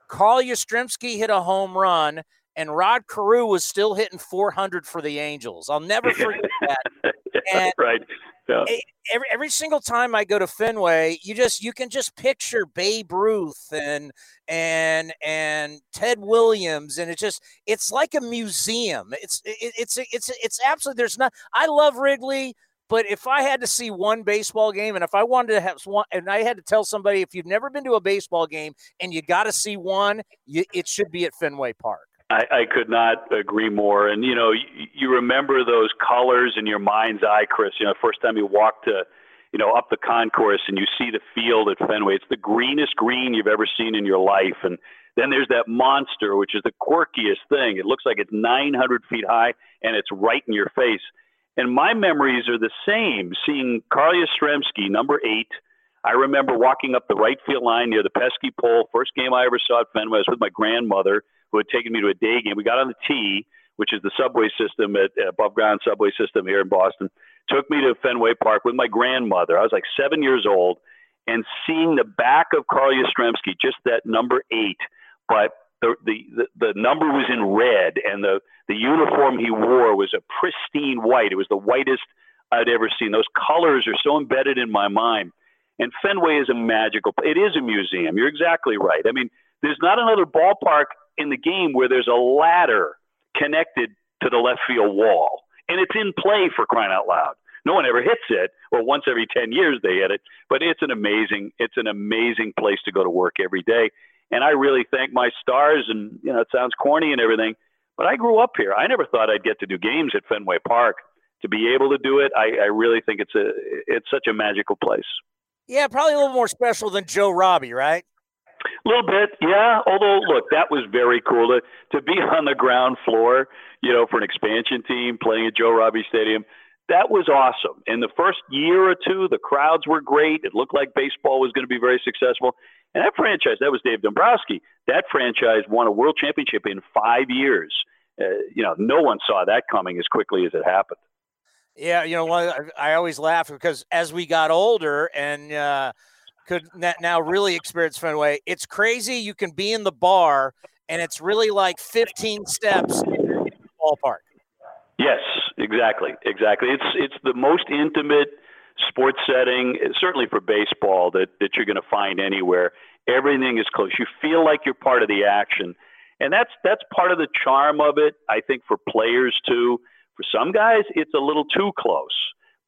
Carl Yastrzemski hit a home run, and Rod Carew was still hitting 400 for the Angels. I'll never (laughs) forget that. And right. Yeah. Every every single time I go to Fenway, you just you can just picture Babe Ruth and and and Ted Williams, and it's just it's like a museum. It's it, it's it's it's absolutely there's not. I love Wrigley. But if I had to see one baseball game, and if I wanted to have one, and I had to tell somebody, if you've never been to a baseball game and you got to see one, you, it should be at Fenway Park. I, I could not agree more. And you know, you, you remember those colors in your mind's eye, Chris. You know, first time you walk to, you know, up the concourse and you see the field at Fenway. It's the greenest green you've ever seen in your life. And then there's that monster, which is the quirkiest thing. It looks like it's 900 feet high and it's right in your face. And my memories are the same. Seeing Carl Yastrzemski, number eight. I remember walking up the right field line near the pesky pole. First game I ever saw at Fenway I was with my grandmother who had taken me to a day game. We got on the T, which is the subway system at above ground subway system here in Boston. Took me to Fenway Park with my grandmother. I was like seven years old, and seeing the back of Carl Yastrzemski, just that number eight, but the, the the number was in red, and the the uniform he wore was a pristine white. It was the whitest I'd ever seen. Those colors are so embedded in my mind. And Fenway is a magical. It is a museum. You're exactly right. I mean, there's not another ballpark in the game where there's a ladder connected to the left field wall, and it's in play for crying out loud. No one ever hits it, or once every 10 years they hit it. But it's an amazing, it's an amazing place to go to work every day. And I really thank my stars. And you know, it sounds corny and everything, but I grew up here. I never thought I'd get to do games at Fenway Park. To be able to do it, I, I really think it's a, it's such a magical place. Yeah, probably a little more special than Joe Robbie, right? A little bit, yeah. Although, look, that was very cool to to be (laughs) on the ground floor, you know, for an expansion team playing at Joe Robbie Stadium. That was awesome. In the first year or two, the crowds were great. It looked like baseball was going to be very successful. And that franchise, that was Dave Dombrowski. That franchise won a world championship in five years. Uh, you know, no one saw that coming as quickly as it happened. Yeah, you know, I always laugh because as we got older and uh, could now really experience Fenway. It's crazy. You can be in the bar, and it's really like 15 steps in the ballpark. Yes, exactly, exactly. It's it's the most intimate sports setting, certainly for baseball, that that you're going to find anywhere. Everything is close. You feel like you're part of the action, and that's that's part of the charm of it. I think for players too. For some guys, it's a little too close.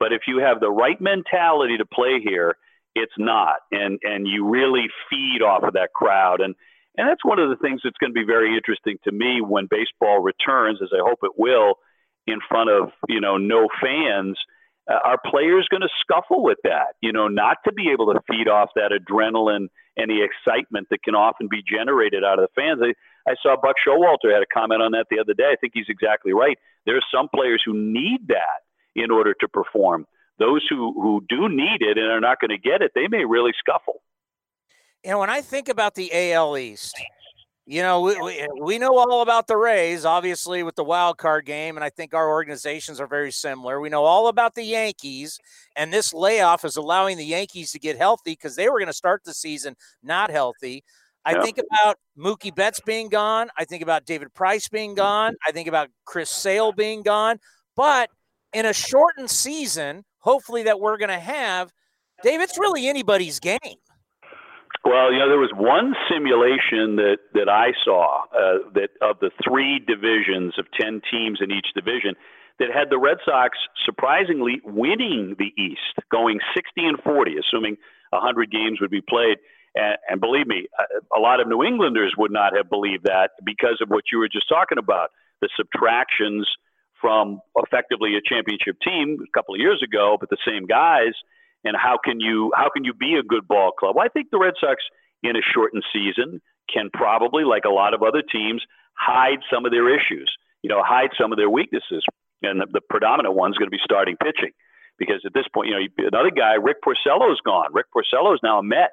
But if you have the right mentality to play here, it's not, and and you really feed off of that crowd, and and that's one of the things that's going to be very interesting to me when baseball returns, as I hope it will, in front of you know no fans. Uh, are players going to scuffle with that? You know, not to be able to feed off that adrenaline and the excitement that can often be generated out of the fans. I, I saw Buck Showalter had a comment on that the other day. I think he's exactly right. There are some players who need that in order to perform those who, who do need it and are not going to get it, they may really scuffle. You know, when I think about the AL East, you know, we, we, eh, we, know all about the Rays, obviously, with the wild card game, and I think our organizations are very similar. We know all about the Yankees, and this layoff is allowing the Yankees to get healthy because they were going to start the season not healthy. I think about Mookie Betts being gone. I think about David Price being gone. I think about Chris Sale being gone. But in a shortened season, hopefully that we're going to have, Dave, it's really anybody's game. Well, you know, there was one simulation that that I saw uh, that of the three divisions of ten teams in each division that had the Red Sox surprisingly winning the East, going 60 and 40, assuming 100 games would be played. And, and believe me, a, a lot of New Englanders would not have believed that because of what you were just talking about the subtractions from effectively a championship team a couple of years ago, but the same guys. And how can you how can you be a good ball club? Well, I think the Red Sox in a shortened season can probably, like a lot of other teams, hide some of their issues. You know, hide some of their weaknesses, and the, the predominant one is going to be starting pitching, because at this point, you know, another guy, Rick Porcello, is gone. Rick Porcello is now a Met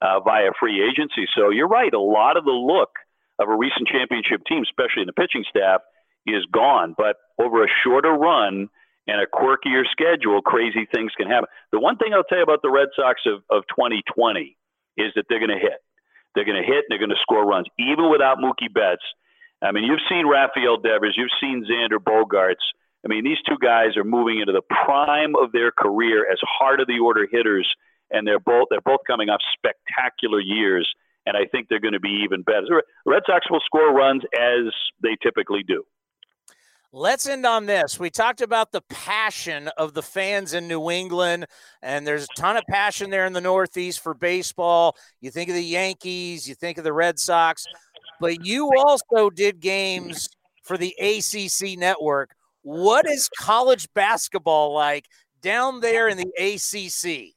uh, via free agency. So you're right. A lot of the look of a recent championship team, especially in the pitching staff, is gone. But over a shorter run and a quirkier schedule, crazy things can happen. The one thing I'll tell you about the Red Sox of, of 2020 is that they're going to hit. They're going to hit and they're going to score runs, even without Mookie Betts. I mean, you've seen Rafael Devers, you've seen Xander Bogaerts. I mean, these two guys are moving into the prime of their career as heart of the order hitters, and they're both they're both coming off spectacular years. And I think they're going to be even better. The Red Sox will score runs as they typically do. Let's end on this. We talked about the passion of the fans in New England, and there's a ton of passion there in the Northeast for baseball. You think of the Yankees, you think of the Red Sox, but you also did games for the ACC network. What is college basketball like down there in the ACC?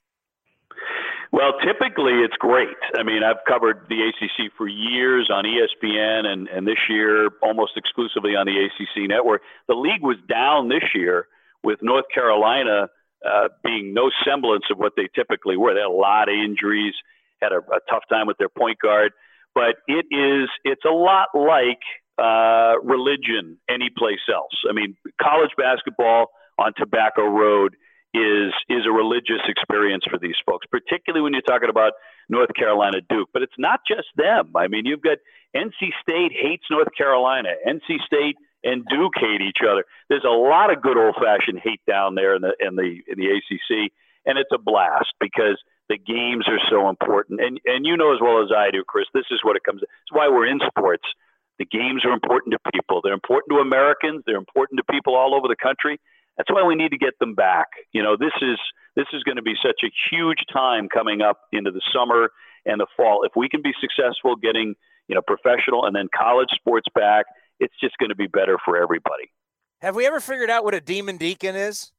Well, typically it's great. I mean, I've covered the ACC for years on ESPN and, and this year almost exclusively on the ACC network. The league was down this year with North Carolina uh, being no semblance of what they typically were. They had a lot of injuries, had a, a tough time with their point guard. But it is, it's a lot like uh, religion any place else. I mean, college basketball on Tobacco Road is is a religious experience for these folks, particularly when you're talking about North Carolina Duke. But it's not just them. I mean, you've got NC State hates North Carolina, NC State and Duke hate each other. There's a lot of good old fashioned hate down there in the in the in the ACC, and it's a blast because the games are so important. And and you know as well as I do, Chris, this is what it comes. It's why we're in sports. The games are important to people. They're important to Americans. They're important to people all over the country that's why we need to get them back. You know, this is this is going to be such a huge time coming up into the summer and the fall. If we can be successful getting you know professional and then college sports back, it's just going to be better for everybody. Have we ever figured out what a demon deacon is?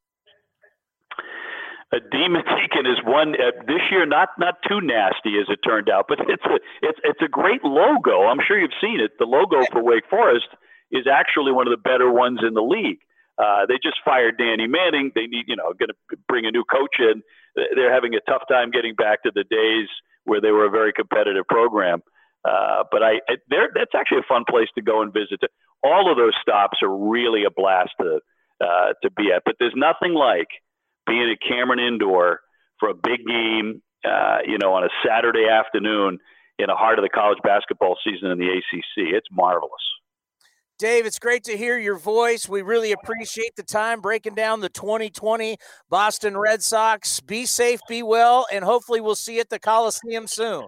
A demon (laughs) deacon is one uh, this year, not not too nasty as it turned out, but it's a it's it's a great logo. I'm sure you've seen it. The logo for Wake Forest is actually one of the better ones in the league. Uh, they just fired Danny Manning. They need, you know, going to bring a new coach in. They're having a tough time getting back to the days where they were a very competitive program. Uh, but I, that's actually a fun place to go and visit. All of those stops are really a blast to uh, to be at. But there's nothing like being at Cameron Indoor for a big game, uh, you know, on a Saturday afternoon in the heart of the college basketball season in the ACC. It's marvelous. Dave, it's great to hear your voice. We really appreciate the time breaking down the 2020 Boston Red Sox. Be safe, be well, and hopefully we'll see you at the Coliseum soon.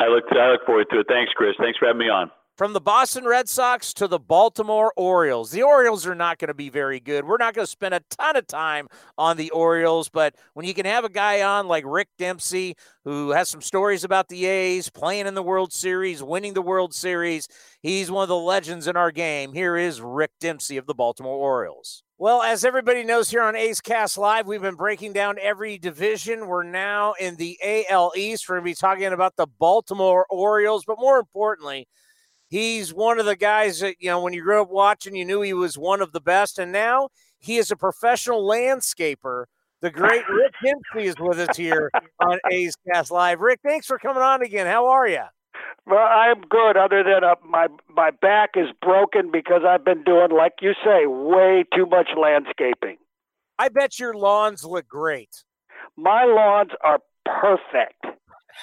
I look I look forward to it. Thanks, Chris. Thanks for having me on. From the Boston Red Sox to the Baltimore Orioles. The Orioles are not going to be very good. We're not going to spend a ton of time on the Orioles, but when you can have a guy on like Rick Dempsey, who has some stories about the A's, playing in the World Series, winning the World Series, he's one of the legends in our game. Here is Rick Dempsey of the Baltimore Orioles. Well, as everybody knows here on A's Cast Live, we've been breaking down every division. We're now in the AL East. We're going to be talking about the Baltimore Orioles, but more importantly, He's one of the guys that, you know, when you grew up watching, you knew he was one of the best. And now he is a professional landscaper. The great Rick (laughs) Dempsey is with us here on A's Cast Live. Rick, thanks for coming on again. How are you? Well, I'm good. Other than uh, my my back is broken because I've been doing, like you say, way too much landscaping. I bet your lawns look great. My lawns are perfect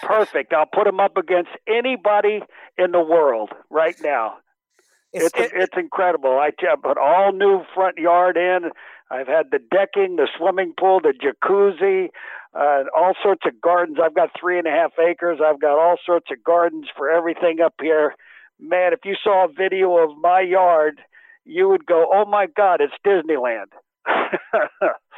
perfect. I'll put him up against anybody in the world right now. It's it's, it, it's incredible. I put all new front yard in. I've had the decking, the swimming pool, the jacuzzi. uh, all sorts of gardens. I've got three and a half acres. I've got all sorts of gardens for everything up here. Man, if you saw a video of my yard, you would go, "Oh my God, it's Disneyland." (laughs)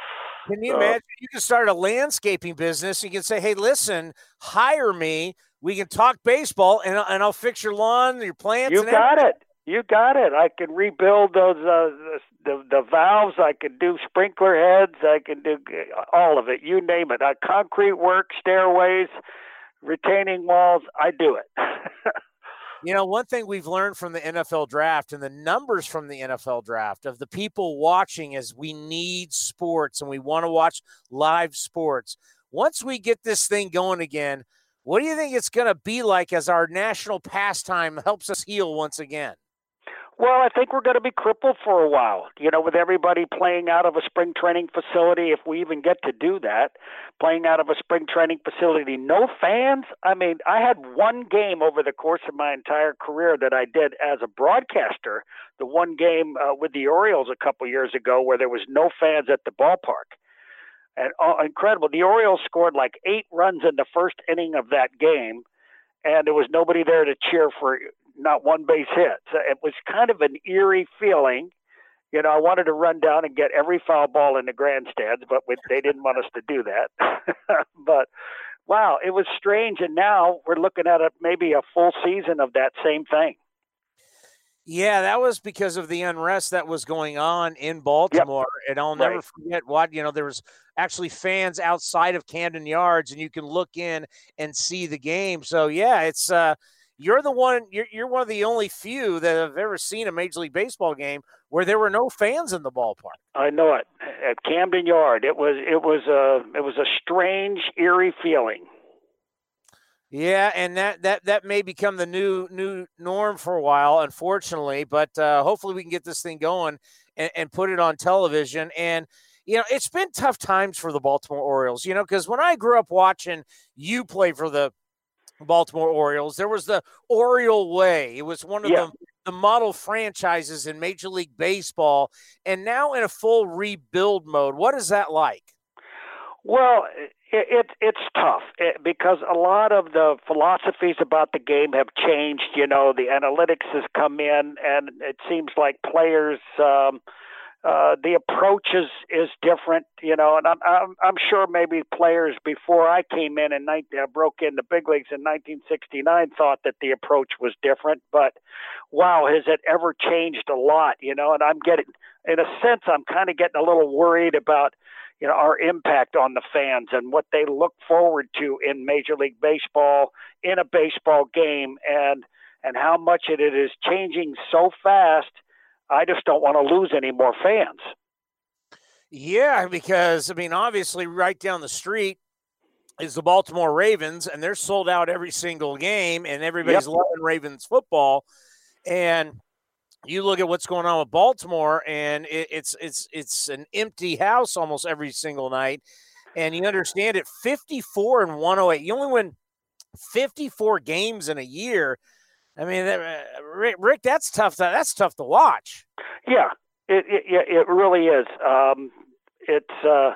Can you so, imagine? You can start a landscaping business. You can say, "Hey, listen, hire me. We can talk baseball, and and I'll fix your lawn, your plants." You got it. You got it. I can rebuild those uh, the the valves. I can do sprinkler heads. I can do all of it. You name it. I concrete work, stairways, retaining walls. I do it. (laughs) you know, one thing we've learned from the NFL draft and the numbers from the NFL draft of the people watching is we need sports and we want to watch live sports. Once we get this thing going again, what do you think it's going to be like as our national pastime helps us heal once again? Well, I think we're going to be crippled for a while, you know, with everybody playing out of a spring training facility, if we even get to do that, playing out of a spring training facility, no fans. I mean, I had one game over the course of my entire career that I did as a broadcaster, the one game uh, with the Orioles a couple years ago where there was no fans at the ballpark. And uh, incredible. The Orioles scored like eight runs in the first inning of that game and there was nobody there to cheer for not one base hit. So it was kind of an eerie feeling. You know, I wanted to run down and get every foul ball in the grandstands, but we, they didn't want us to do that. (laughs) but wow, it was strange. And now we're looking at a, maybe a full season of that same thing. Yeah, that was because of the unrest that was going on in Baltimore. Yep. And I'll never right. forget what, you know, there was actually fans outside of Camden Yards and you can look in and see the game. So yeah, it's uh you're the one. You're, you're one of the only few that have ever seen a Major League Baseball game where there were no fans in the ballpark. I know it at Camden Yard. It was it was a it was a strange, eerie feeling. Yeah, and that that that may become the new new norm for a while, unfortunately. But uh, hopefully, we can get this thing going and, and put it on television. And you know, it's been tough times for the Baltimore Orioles. You know, because when I grew up watching you play for the Baltimore Orioles. There was the Oriole Way. It was one of yeah. the, the model franchises in Major League Baseball, and now in a full rebuild mode. What is that like? Well, it, it it's tough it, because a lot of the philosophies about the game have changed. You know, the analytics has come in, and it seems like players. Um, uh, the approach is is different, you know, and I'm I'm, I'm sure maybe players before I came in and uh, broke in the big leagues in 1969 thought that the approach was different, but wow, has it ever changed a lot, you know? And I'm getting, in a sense, I'm kind of getting a little worried about you know our impact on the fans and what they look forward to in Major League Baseball in a baseball game and and how much it, it is changing so fast I just don't want to lose any more fans. Yeah, because I mean, obviously, right down the street is the Baltimore Ravens, and they're sold out every single game, and everybody's yep. loving Ravens football. And you look at what's going on with Baltimore, and it, it's it's it's an empty house almost every single night. And you understand it, fifty-four and one hundred eight. You only win fifty-four games in a year. I mean, uh, Rick, Rick, that's tough. To, that's tough to watch. Yeah, it it, it really is. Um, it's uh,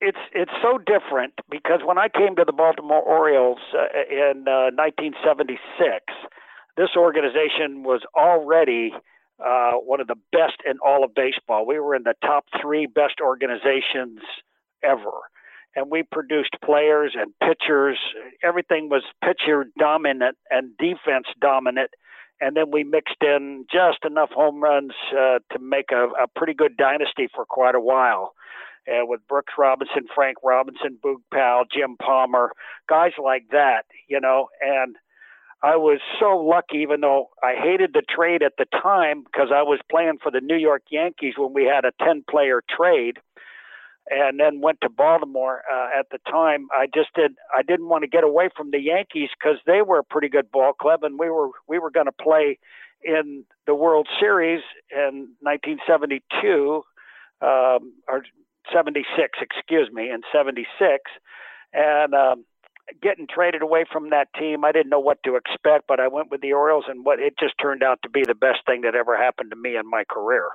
it's it's so different because when I came to the Baltimore Orioles uh, in uh, 1976, this organization was already uh, one of the best in all of baseball. We were in the top three best organizations ever and we produced players and pitchers. Everything was pitcher dominant and defense dominant. And then we mixed in just enough home runs uh, to make a, a pretty good dynasty for quite a while. Uh, with Brooks Robinson, Frank Robinson, Boog Powell, Jim Palmer, guys like that, you know. And I was so lucky, even though I hated the trade at the time because I was playing for the New York Yankees when we had a 10 player trade and then went to Baltimore uh, at the time. I just did. I didn't want to get away from the Yankees because they were a pretty good ball club, and we were we were going to play in the World Series in 1972 um, or 76, excuse me, in 76, and. Um, getting traded away from that team, I didn't know what to expect, but I went with the Orioles, and what it just turned out to be the best thing that ever happened to me in my career.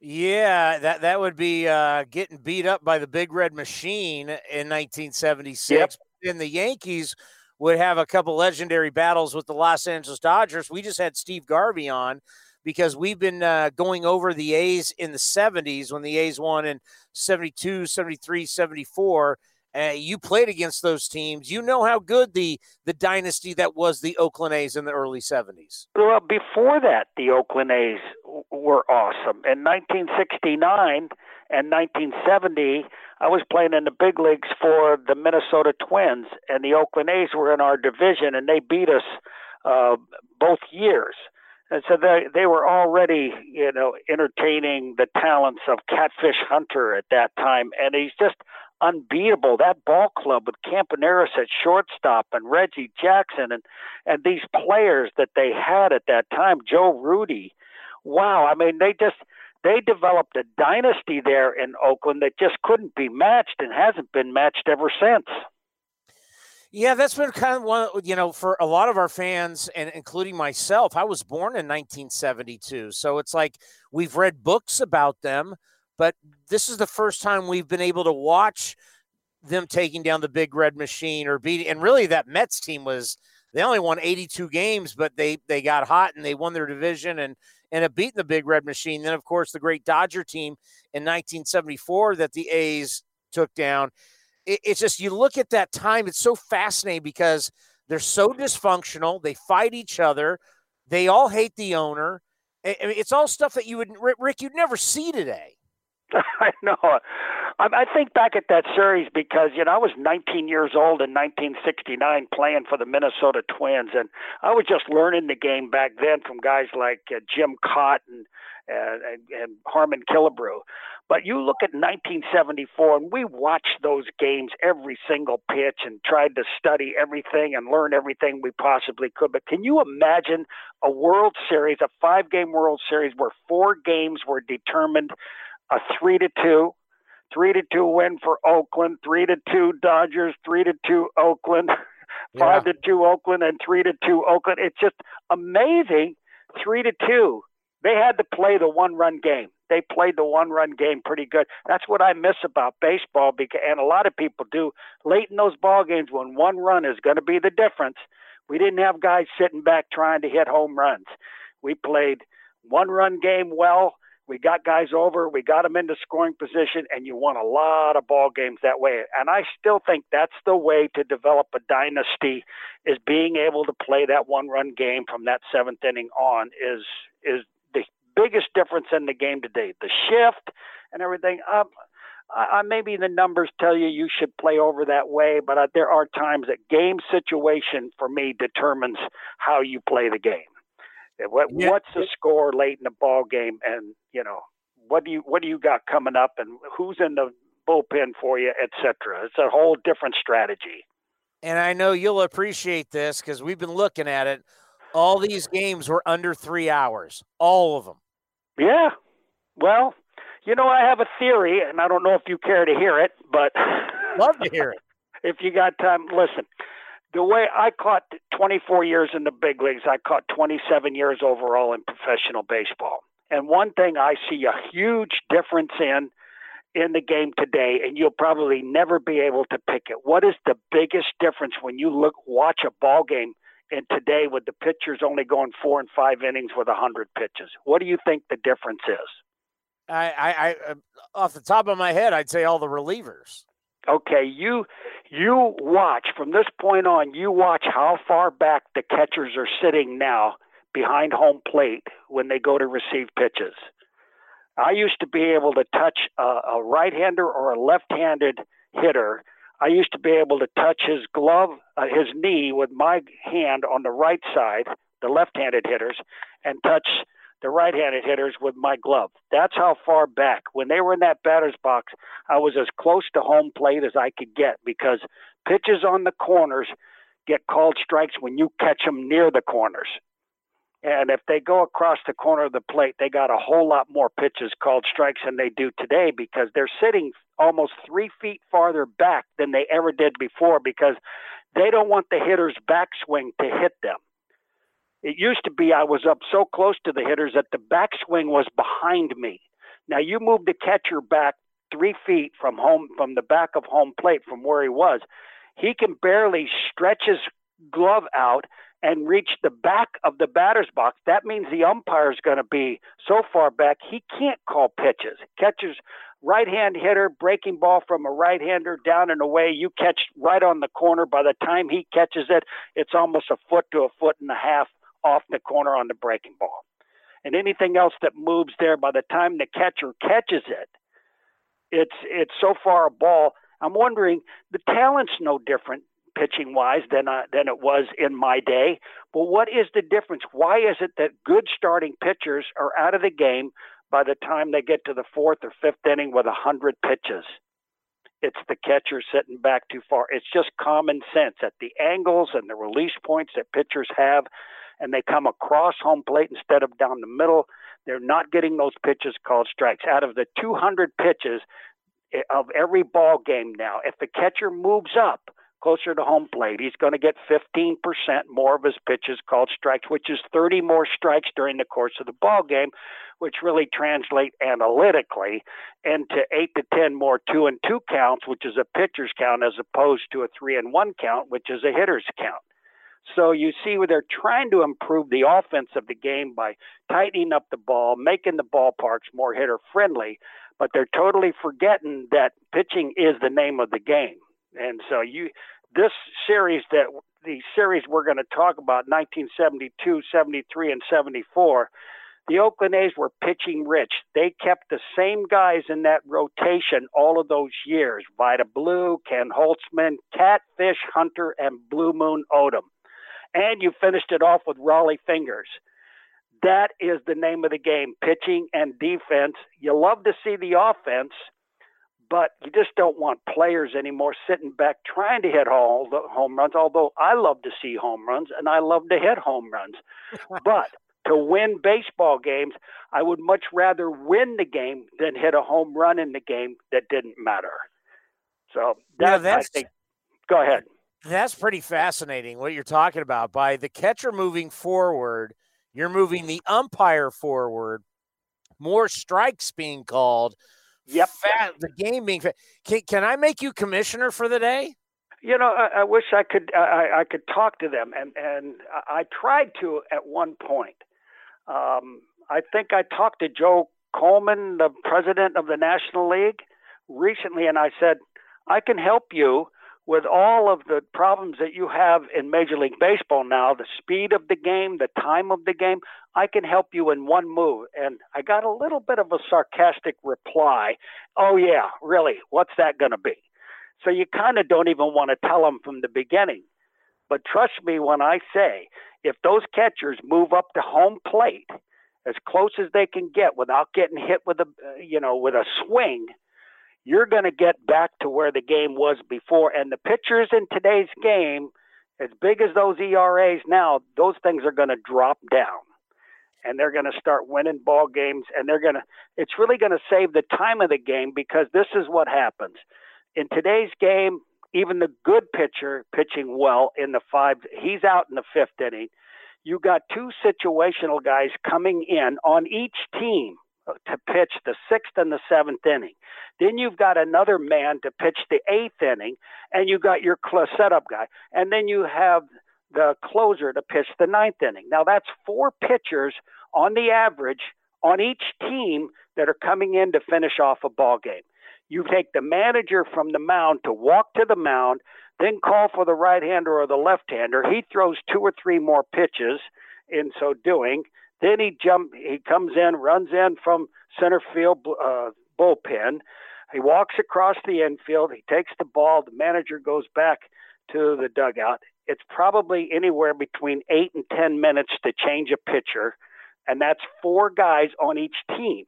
Yeah, that that would be uh, getting beat up by the Big Red Machine in 1976. Yep. And the Yankees would have a couple legendary battles with the Los Angeles Dodgers. We just had Steve Garvey on because we've been uh, going over the A's in the 70s when the A's won in 72, 73, 74 uh, you played against those teams. You know how good the the dynasty that was the Oakland A's in the early 70s. Well, before that, the Oakland A's were awesome. In 1969 and 1970, I was playing in the big leagues for the Minnesota Twins, and the Oakland A's were in our division, and they beat us uh, both years. And so they they were already, you know, entertaining the talents of Catfish Hunter at that time, and he's just unbeatable. That ball club with Campaneris at shortstop and Reggie Jackson and and these players that they had at that time, Joe Rudi. Wow, I mean they just they developed a dynasty there in Oakland that just couldn't be matched and hasn't been matched ever since. Yeah, that's been kind of one, you know, for a lot of our fans, and including myself. I was born in 1972, so it's like we've read books about them, but this is the first time we've been able to watch them taking down the big red machine or beating. And really, that Mets team was they only won 82 games, but they they got hot and they won their division and and have beaten the big red machine. Then, of course, the great Dodger team in 1974 that the A's took down. It, it's just you look at that time; it's so fascinating because they're so dysfunctional. They fight each other. They all hate the owner. I mean, it's all stuff that you would, Rick, you'd never see today. (laughs) I know. I, I think back at that series because you know I was 19 years old in 1969 playing for the Minnesota Twins, and I was just learning the game back then from guys like uh, Jim Kaat and, and and Harmon Killebrew. But you look at 1974, and we watched those games every single pitch and tried to study everything and learn everything we possibly could. But can you imagine a World Series, a five game World Series, where four games were determined a three to two, three to two win for Oakland, three to two Dodgers, three to two Oakland, (laughs) yeah. five to two Oakland, and three to two Oakland. It's just amazing. Three to two. They had to play the one run game. They played the one run game pretty good. That's what I miss about baseball because and a lot of people do late in those ball games when one run is going to be the difference. We didn't have guys sitting back trying to hit home runs. We played one run game well we got guys over, we got them into scoring position, and you won a lot of ball games that way. And I still think that's the way to develop a dynasty is being able to play that one-run game from that seventh inning on is is the biggest difference in the game today. The shift and everything. Um, I, I, maybe the numbers tell you you should play over that way, but uh, there are times that game situation for me determines how you play the game. What, yeah. What's the score late in the ball game, and you know what do you what do you got coming up, and who's in the bullpen for you, etc. It's a whole different strategy. And I know you'll appreciate this because we've been looking at it. All these games were under three hours, all of them. Yeah. Well, you know, I have a theory, and I don't know if you care to hear it, but love to hear it. (laughs) if you got time, listen the way I caught 24 years in the big leagues, I caught 27 years overall in professional baseball. And one thing I see a huge difference in in the game today, and you'll probably never be able to pick it. What is the biggest difference when you look watch a ball game in today with the pitchers only going four and five innings with a hundred pitches? What do you think the difference is? I, I, I, uh, off the top of my head, I'd say all the relievers. Okay, you you watch from this point on. You watch how far back the catchers are sitting now behind home plate when they go to receive pitches. I used to be able to touch a, a right-hander or a left-handed hitter. I used to be able to touch his glove, uh, his knee with my hand on the right side, the left-handed hitters, and touch the right-handed hitters with my glove. That's how far back. When they were in that batter's box, I was as close to home plate as I could get because pitches on the corners get called strikes when you catch them near the corners. And if they go across the corner of the plate, they got a whole lot more pitches called strikes than they do today because they're sitting almost three feet farther back than they ever did before because they don't want the hitter's backswing to hit them. It used to be I was up so close to the hitters that the backswing was behind me. Now you move the catcher back three feet from home from the back of home plate from where he was. He can barely stretch his glove out and reach the back of the batter's box. That means the umpire is going to be so far back he can't call pitches. Catchers right hand hitter, breaking ball from a right hander down and away. You catch right on the corner. By the time he catches it, it's almost a foot to a foot and a half off the corner on the breaking ball. And anything else that moves there, by the time the catcher catches it, it's it's so far a ball. I'm wondering the talent's no different pitching wise than uh, than it was in my day. But what is the difference? Why is it that good starting pitchers are out of the game by the time they get to the fourth or fifth inning with a hundred pitches? It's the catcher sitting back too far. It's just common sense at the angles and the release points that pitchers have, and they come across home plate instead of down the middle. They're not getting those pitches called strikes. Out of the 200 pitches eh, of every ball game now, if the catcher moves up closer to home plate, he's going to get 15% more of his pitches called strikes, which is 30 more strikes during the course of the ball game, which really translate analytically into 8 to 10 more 2 and 2 counts, which is a pitcher's count as opposed to a 3 and 1 count, which is a hitter's count. So you see where they're trying to improve the offense of the game by tightening up the ball, making the ballparks more hitter friendly, but they're totally forgetting that pitching is the name of the game. And so you this series that the series we're going to talk about 1972, 73 and 74 the Oakland A's were pitching rich. They kept the same guys in that rotation all of those years Vida Blue, Ken Holtzman, Catfish Hunter, and Blue Moon Odom and you finished it off with Rollie Fingers. That is the name of the game pitching and defense. You love to see the offense, but you just don't want players anymore sitting back trying to hit all the home runs. Although I love to see home runs and I love to hit home runs. (laughs) but to win baseball games, I would much rather win the game than hit a home run in the game that didn't matter. So that, yeah, that's, I think, go ahead. That's pretty fascinating what you're talking about. By the catcher moving forward, you're moving the umpire forward, more strikes being called. Yep. Fat, the game being fat. Can, can I make you commissioner for the day? You know, I, I wish I could. I, I could talk to them, and and I tried to at one point. Um, I think I talked to Joe Coleman, the president of the National League, recently, and I said, I can help you with all of the problems that you have in Major League Baseball now, the speed of the game, the time of the game, I can help you in one move. And I got a little bit of a sarcastic reply. Oh, yeah, really? What's that going to be? So you kind of don't even want to tell them from the beginning. But trust me when I say, if those catchers move up to home plate as close as they can get without getting hit with a, you know, with a swing – you're going to get back to where the game was before. And the pitchers in today's game, as big as those ERAs now, those things are going to drop down. And they're going to start winning ball games. And they're going to, it's really going to save the time of the game because this is what happens. In today's game, even the good pitcher pitching well in the five, he's out in the fifth inning. You got two situational guys coming in on each team Uh, to pitch the sixth and the seventh inning. Then you've got another man to pitch the eighth inning, and you've got your setup guy. And then you have the closer to pitch the ninth inning. Now, that's four pitchers on the average on each team that are coming in to finish off a ball game. You take the manager from the mound to walk to the mound, then call for the right hander or the left hander. He throws two or three more pitches in so doing. Then he jump, he comes in, runs in from center field uh, bullpen. He walks across the infield. He takes the ball. The manager goes back to the dugout. It's probably anywhere between eight and ten minutes to change a pitcher, and that's four guys on each team.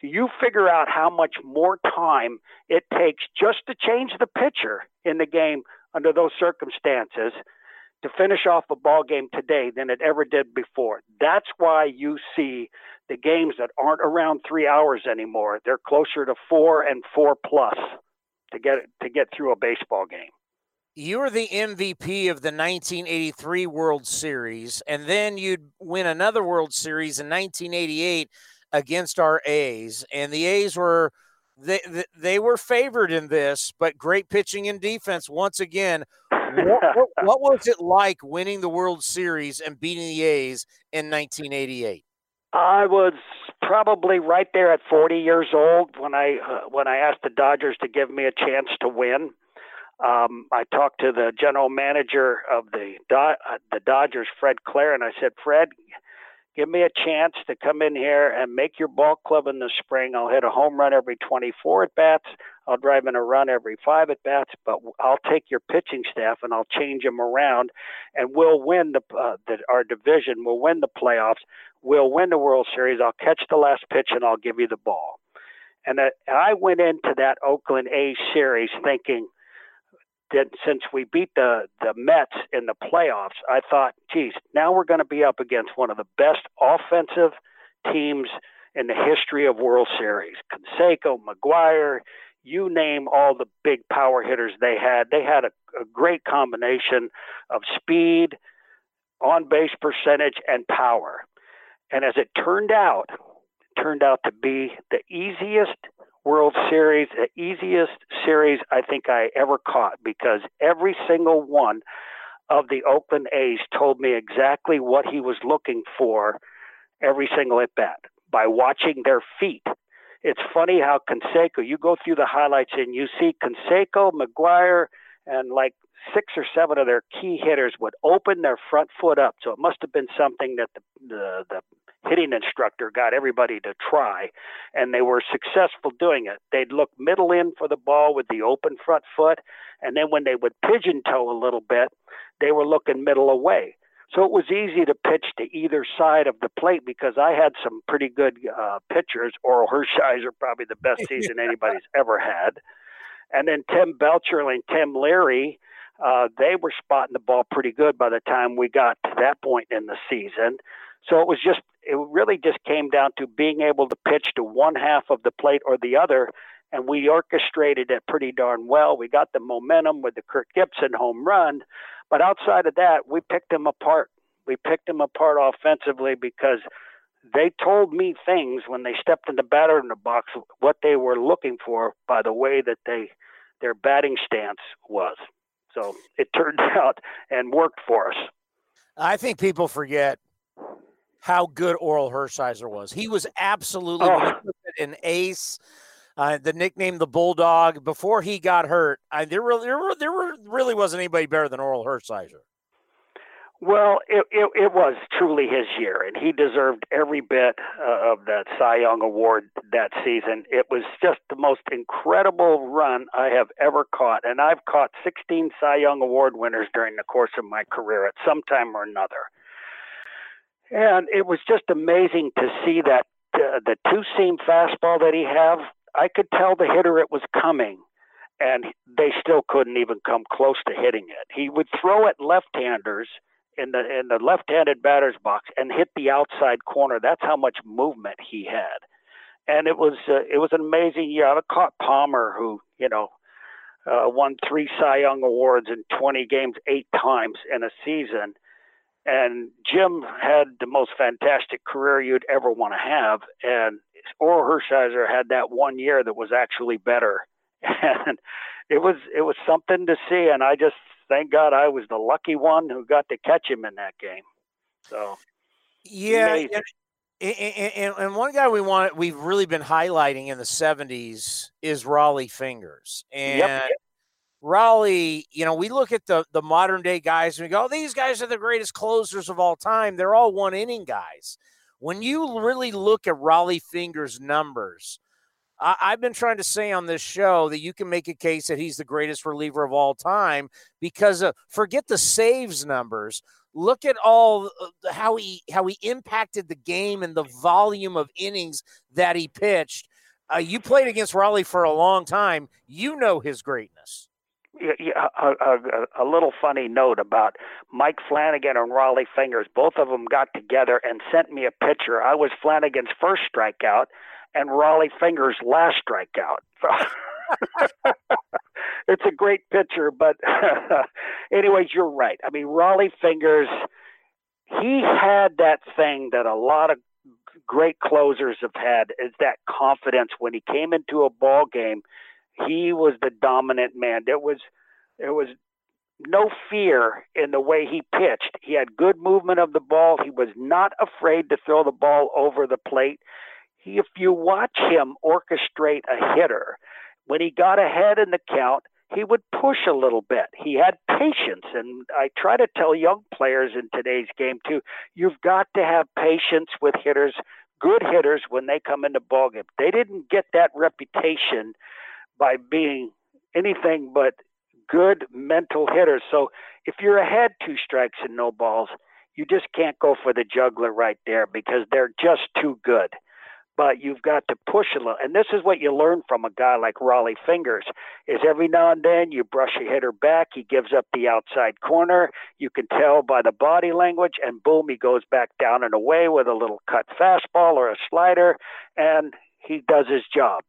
So you figure out how much more time it takes just to change the pitcher in the game under those circumstances to finish off a ball game today than it ever did before. That's why you see the games that aren't around three hours anymore. They're closer to four and four plus to get to get through a baseball game. You were the MVP of the 1983 World Series, and then you'd win another World Series in 1988 against our A's, and the A's were they they were favored in this, but great pitching and defense once again. What, what, (laughs) what, was it like winning the World Series and beating the A's in 1988? I was probably right there at 40 years old when I uh, when I asked the Dodgers to give me a chance to win. Um, I talked to the general manager of the Do- uh, the Dodgers, Fred Claire, and I said, Fred, give me a chance to come in here and make your ball club in the spring. I'll hit a home run every 24 at bats. I'll drive in a run every five at bats, but I'll take your pitching staff and I'll change them around, and we'll win the, uh, the our division. We'll win the playoffs. We'll win the World Series. I'll catch the last pitch and I'll give you the ball. And, and I went into that Oakland A's series thinking that since we beat the the Mets in the playoffs, I thought, geez, now we're going to be up against one of the best offensive teams in the history of World Series. Canseco, McGwire, you name all the big power hitters they had. They had a, a great combination of speed, on base percentage, and power. And as it turned out, it turned out to be the easiest World Series, the easiest series I think I ever caught because every single one of the Oakland A's told me exactly what he was looking for every single at bat by watching their feet. It's funny how Canseco, you go through the highlights and you see Canseco, McGwire, and like six or seven of their key hitters would open their front foot up. So it must have been something that the, the, the hitting instructor got everybody to try, and they were successful doing it. They'd look middle in for the ball with the open front foot, and then when they would pigeon toe a little bit, they were looking middle away. So it was easy to pitch to either side of the plate because I had some pretty good uh, pitchers. Orel Hershiser, probably the best (laughs) season anybody's ever had. And then Tim Belcher and Tim Leary, uh, they were spotting the ball pretty good by the time we got to that point in the season. So it was just, it really just came down to being able to pitch to one half of the plate or the other. And we orchestrated it pretty darn well. We got the momentum with the Kirk Gibson home run. But outside of that, we picked them apart. We picked them apart offensively because they told me things when they stepped in the batter in the box, what they were looking for by the way that they their batting stance was. So it turned (laughs) out and worked for us. I think people forget how good Orel Hershiser was. He was absolutely oh. an ace. Uh, the nickname the Bulldog. Before he got hurt, I, there, really, there, there really wasn't anybody better than Orel Hershiser. Well, it, it, it was truly his year, and he deserved every bit uh, of that Cy Young Award that season. It was just the most incredible run I have ever caught, and I've caught 16 Cy Young Award winners during the course of my career at some time or another. And it was just amazing to see that uh, the two seam fastball that he have. I could tell the hitter it was coming, and they still couldn't even come close to hitting it. He would throw at left-handers in the in the left-handed batter's box and hit the outside corner. That's how much movement he had, and it was uh, it was an amazing year. I caught Palmer, who you know uh, won three Cy Young awards in 20 games eight times in a season and Jim had the most fantastic career you'd ever want to have. And Orel Hershiser had that one year that was actually better. (laughs) And it was it was something to see. And I just thank God I was the lucky one who got to catch him in that game. So yeah. And, and, and, one guy we want we've really been highlighting in the 70s is Rollie Fingers. And yep. Rollie, you know, we look at the the modern day guys and we go, oh, these guys are the greatest closers of all time. They're all one inning guys. When you really look at Rollie Fingers' numbers, I, have been trying to say on this show that you can make a case that he's the greatest reliever of all time because forget the saves numbers. Look at all uh, how he how he impacted the game and the volume of innings that he pitched. Uh, you played against Rollie for a long time. You know his greatness a, a, a, little funny note about Mike Flanagan and Rollie Fingers. Both of them got together and sent me a picture. I was Flanagan's first strikeout and Rollie Fingers' last strikeout. (laughs) it's a great picture, but (laughs) anyways, you're right. I mean, Rollie Fingers, he had that thing that a lot of great closers have had is that confidence. When he came into a ball game he was the dominant man. There was there was no fear in the way he pitched. He had good movement of the ball. He was not afraid to throw the ball over the plate he, if you watch him orchestrate a hitter when he got ahead in the count he would push a little bit. He had patience. And I try to tell young players in today's game, too, you've got to have patience with hitters, good hitters, when they come into ballgame. They didn't get that reputation by being anything but good mental hitters. So if you're ahead two strikes and no balls, you just can't go for the juggler right there because they're just too good but you've got to push a little. And this is what you learn from a guy like Rollie Fingers: is every now and then you brush a hitter back, he gives up the outside corner. You can tell by the body language, and boom, he goes back down and away with a little cut fastball or a slider, and he does his job.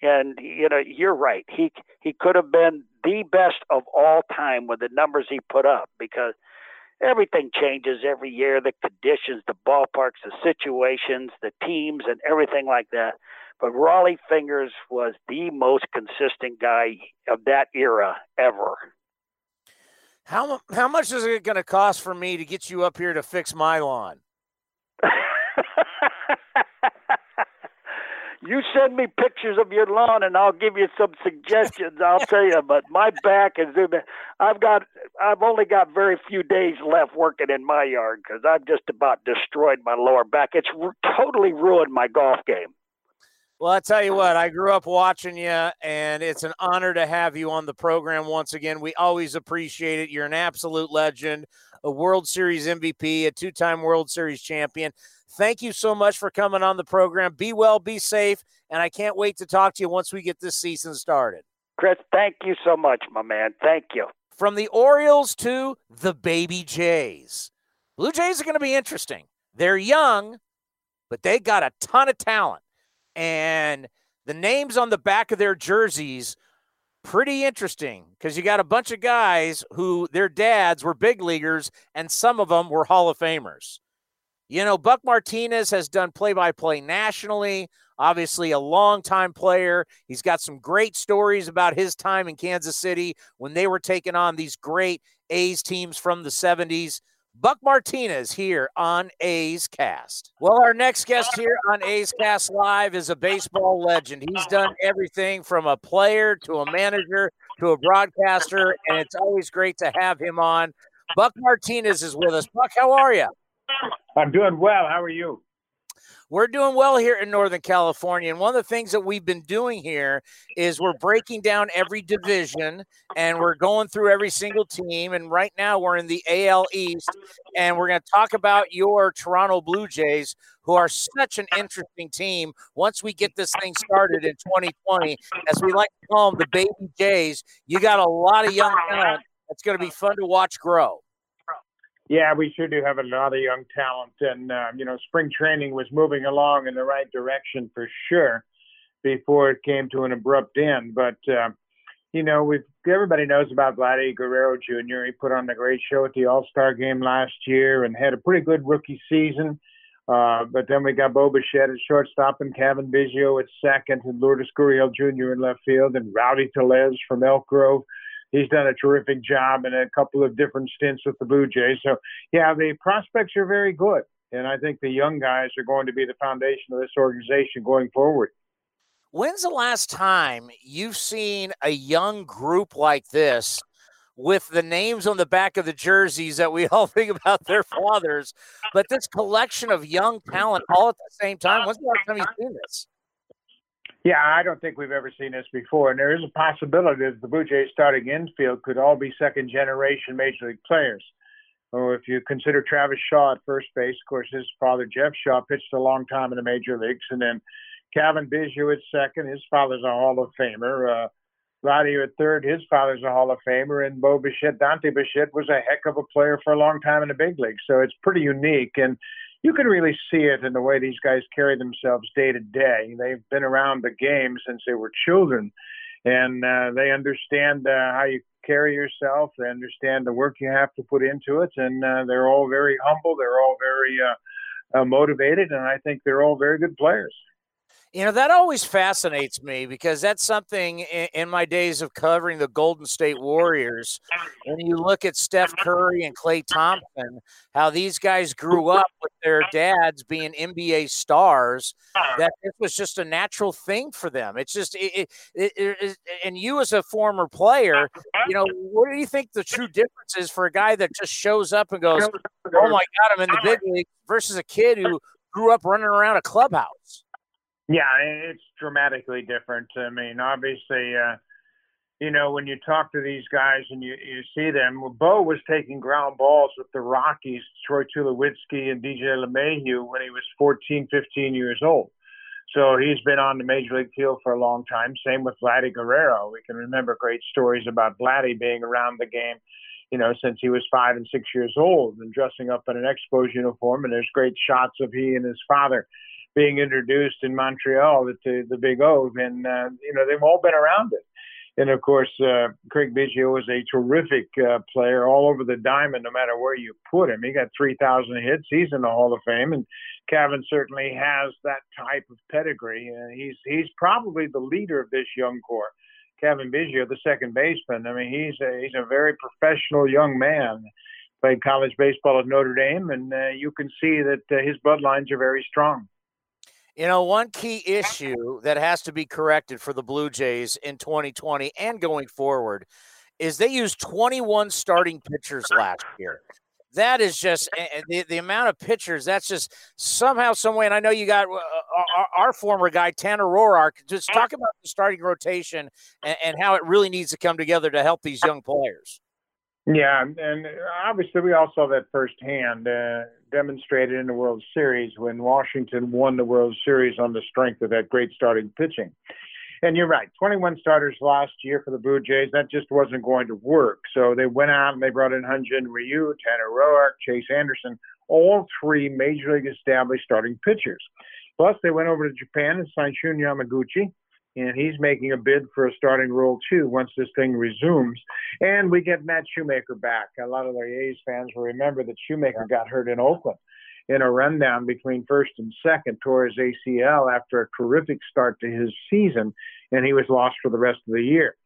And you know, you're right. He he could have been the best of all time with the numbers he put up because everything changes every year the conditions, the ballparks, the situations, the teams, and everything like that. But Rollie Fingers was the most consistent guy of that era ever. How, how much is it going to cost for me to get you up here to fix my lawn? (laughs) you send me pictures of your lawn and I'll give you some suggestions. I'll (laughs) tell you, but my back is. I've got. I've only got very few days left working in my yard because I've just about destroyed my lower back. It's r- totally ruined my golf game. Well, I tell you what, I grew up watching you, and it's an honor to have you on the program once again. We always appreciate it. You're an absolute legend, a World Series MVP, a two time World Series champion. Thank you so much for coming on the program. Be well, be safe, and I can't wait to talk to you once we get this season started. Chris, thank you so much, my man. Thank you. From the Orioles to the Baby Jays. Blue Jays are going to be interesting. They're young, but they got a ton of talent. And the names on the back of their jerseys pretty interesting because you got a bunch of guys who their dads were big leaguers and some of them were Hall of Famers. You know, Buck Martinez has done play by play nationally, obviously, a long-time player. He's got some great stories about his time in Kansas City when they were taking on these great A's teams from the 70s. Buck Martinez here on A's Cast. Well, our next guest here on A's Cast Live is a baseball legend. He's done everything from a player to a manager to a broadcaster, and it's always great to have him on. Buck Martinez is with us. Buck, how are you? I'm doing well. How are you? We're doing well here in Northern California. And one of the things that we've been doing here is we're breaking down every division and we're going through every single team. And right now we're in the AL East and we're going to talk about your Toronto Blue Jays, who are such an interesting team once we get this thing started in 2020. As we like to call them, the Baby Jays, you got a lot of young talent that's going to be fun to watch grow. Yeah, we sure do have a lot of young talent, and uh, you know, spring training was moving along in the right direction for sure before it came to an abrupt end. But uh, you know, we everybody knows about Vladdy Guerrero Jr. He put on a great show at the All Star game last year and had a pretty good rookie season. Uh, but then we got Bo Bichette at shortstop and Cavan Biggio at second and Lourdes Gurriel Jr. in left field and Rowdy Tellez from Elk Grove he's done a terrific job in a couple of different stints with the Blue Jays. So, yeah, the prospects are very good. And I think the young guys are going to be the foundation of this organization going forward. When's the last time you've seen a young group like this with the names on the back of the jerseys that we (laughs) all think about their fathers, but this collection of young talent all at the same time? When's the last time you've seen this? Yeah, I don't think we've ever seen this before. And there is a possibility that the Blue Jays starting infield could all be second generation major league players. Or if you consider Travis Shaw at first base, of course, his father, Jeff Shaw, pitched a long time in the major leagues. And then Cavan Biggio at second, his father's a Hall of Famer. Uh, Vladdy at third, his father's a Hall of Famer. And Bo Bichette, Dante Bichette, was a heck of a player for a long time in the big leagues. So it's pretty unique. And you can really see it in the way these guys carry themselves day to day. They've been around the game since they were children, and uh, they understand uh, how you carry yourself. They understand the work you have to put into it, and uh, they're all very humble. They're all very uh, uh, motivated, and I think they're all very good players. You know, that always fascinates me because that's something in, in, my days of covering the Golden State Warriors. When you look at Steph Curry and Klay Thompson, how these guys grew up with their dads being NBA stars, that this was just a natural thing for them. It's just, it, it, it, and you as a former player, you know, what do you think the true difference is for a guy that just shows up and goes, oh my God, I'm in the big league versus a kid who grew up running around a clubhouse? Yeah, it's dramatically different. I mean, obviously, uh, you know, when you talk to these guys and you, you see them, well, Bo was taking ground balls with the Rockies, Troy Tulowitzki and DJ LeMahieu when he was 14, 15 years old. So he's been on the major league field for a long time. Same with Vladdy Guerrero. We can remember great stories about Vladdy being around the game, you know, since he was five and six years old and dressing up in an Expos uniform. And there's great shots of he and his father being introduced in Montreal to the Big O, and uh, you know they've all been around it. And of course, uh, Craig Biggio was a terrific uh, player all over the diamond, no matter where you put him. He got 3,000 hits. He's in the Hall of Fame, and Cavan certainly has that type of pedigree. And he's he's probably the leader of this young core. Cavan Biggio, the second baseman. I mean, he's a he's a very professional young man. Played college baseball at Notre Dame, and uh, you can see that uh, his bloodlines are very strong. You know, one key issue that has to be corrected for the Blue Jays in 2020 and going forward is they used 21 starting pitchers last year. That is just the, the amount of pitchers. That's just somehow, some way. And I know you got uh, our, our, former guy, Tanner Roark. Just talk about the starting rotation and, and how it really needs to come together to help these young players. Yeah, and obviously we all saw that firsthand, uh, demonstrated in the World Series when Washington won the World Series on the strength of that great starting pitching. And you're right, 21 starters last year for the Blue Jays. That just wasn't going to work. So they went out and they brought in Hyun-Jin Ryu, Tanner Roark, Chase Anderson, all three major league established starting pitchers. Plus, they went over to Japan and signed Shun Yamaguchi, and he's making a bid for a starting role too once this thing resumes. And we get Matt Shoemaker back. A lot of the A's fans will remember that Shoemaker got hurt in Oakland in a rundown between first and second tore his ACL after a terrific start to his season, and he was lost for the rest of the year.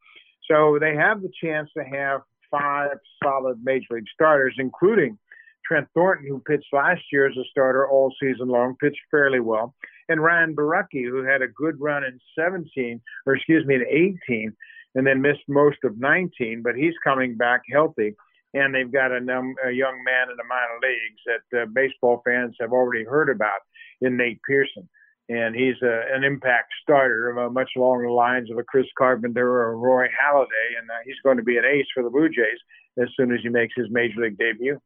So they have the chance to have five solid major league starters, including Trent Thornton, who pitched last year as a starter all season long, pitched fairly well and Ryan Borucki, who had a good run in 17, or excuse me, in 18, and then missed most of 19, but he's coming back healthy. And they've got a, num- a young man in the minor leagues that uh, baseball fans have already heard about in Nate Pearson. And he's a, an impact starter, uh, much along the lines of a Chris Carpenter or a Roy Halladay. And uh, he's going to be an ace for the Blue Jays as soon as he makes his major league debut.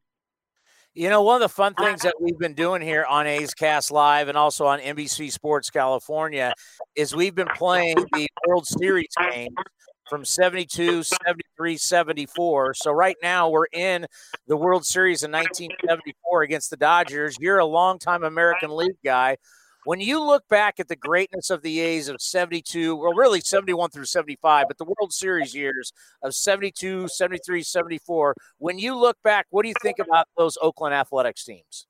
You know, one of the fun things that we've been doing here on A's Cast Live and also on NBC Sports California is we've been playing the World Series games from 72, 73, 74. So right now we're in the World Series in 1974 against the Dodgers. You're a longtime American League guy. When you look back at the greatness of the A's of 72, well, really 71 through 75, but the World Series years of 72, 73, 74, when you look back, what do you think about those Oakland Athletics teams?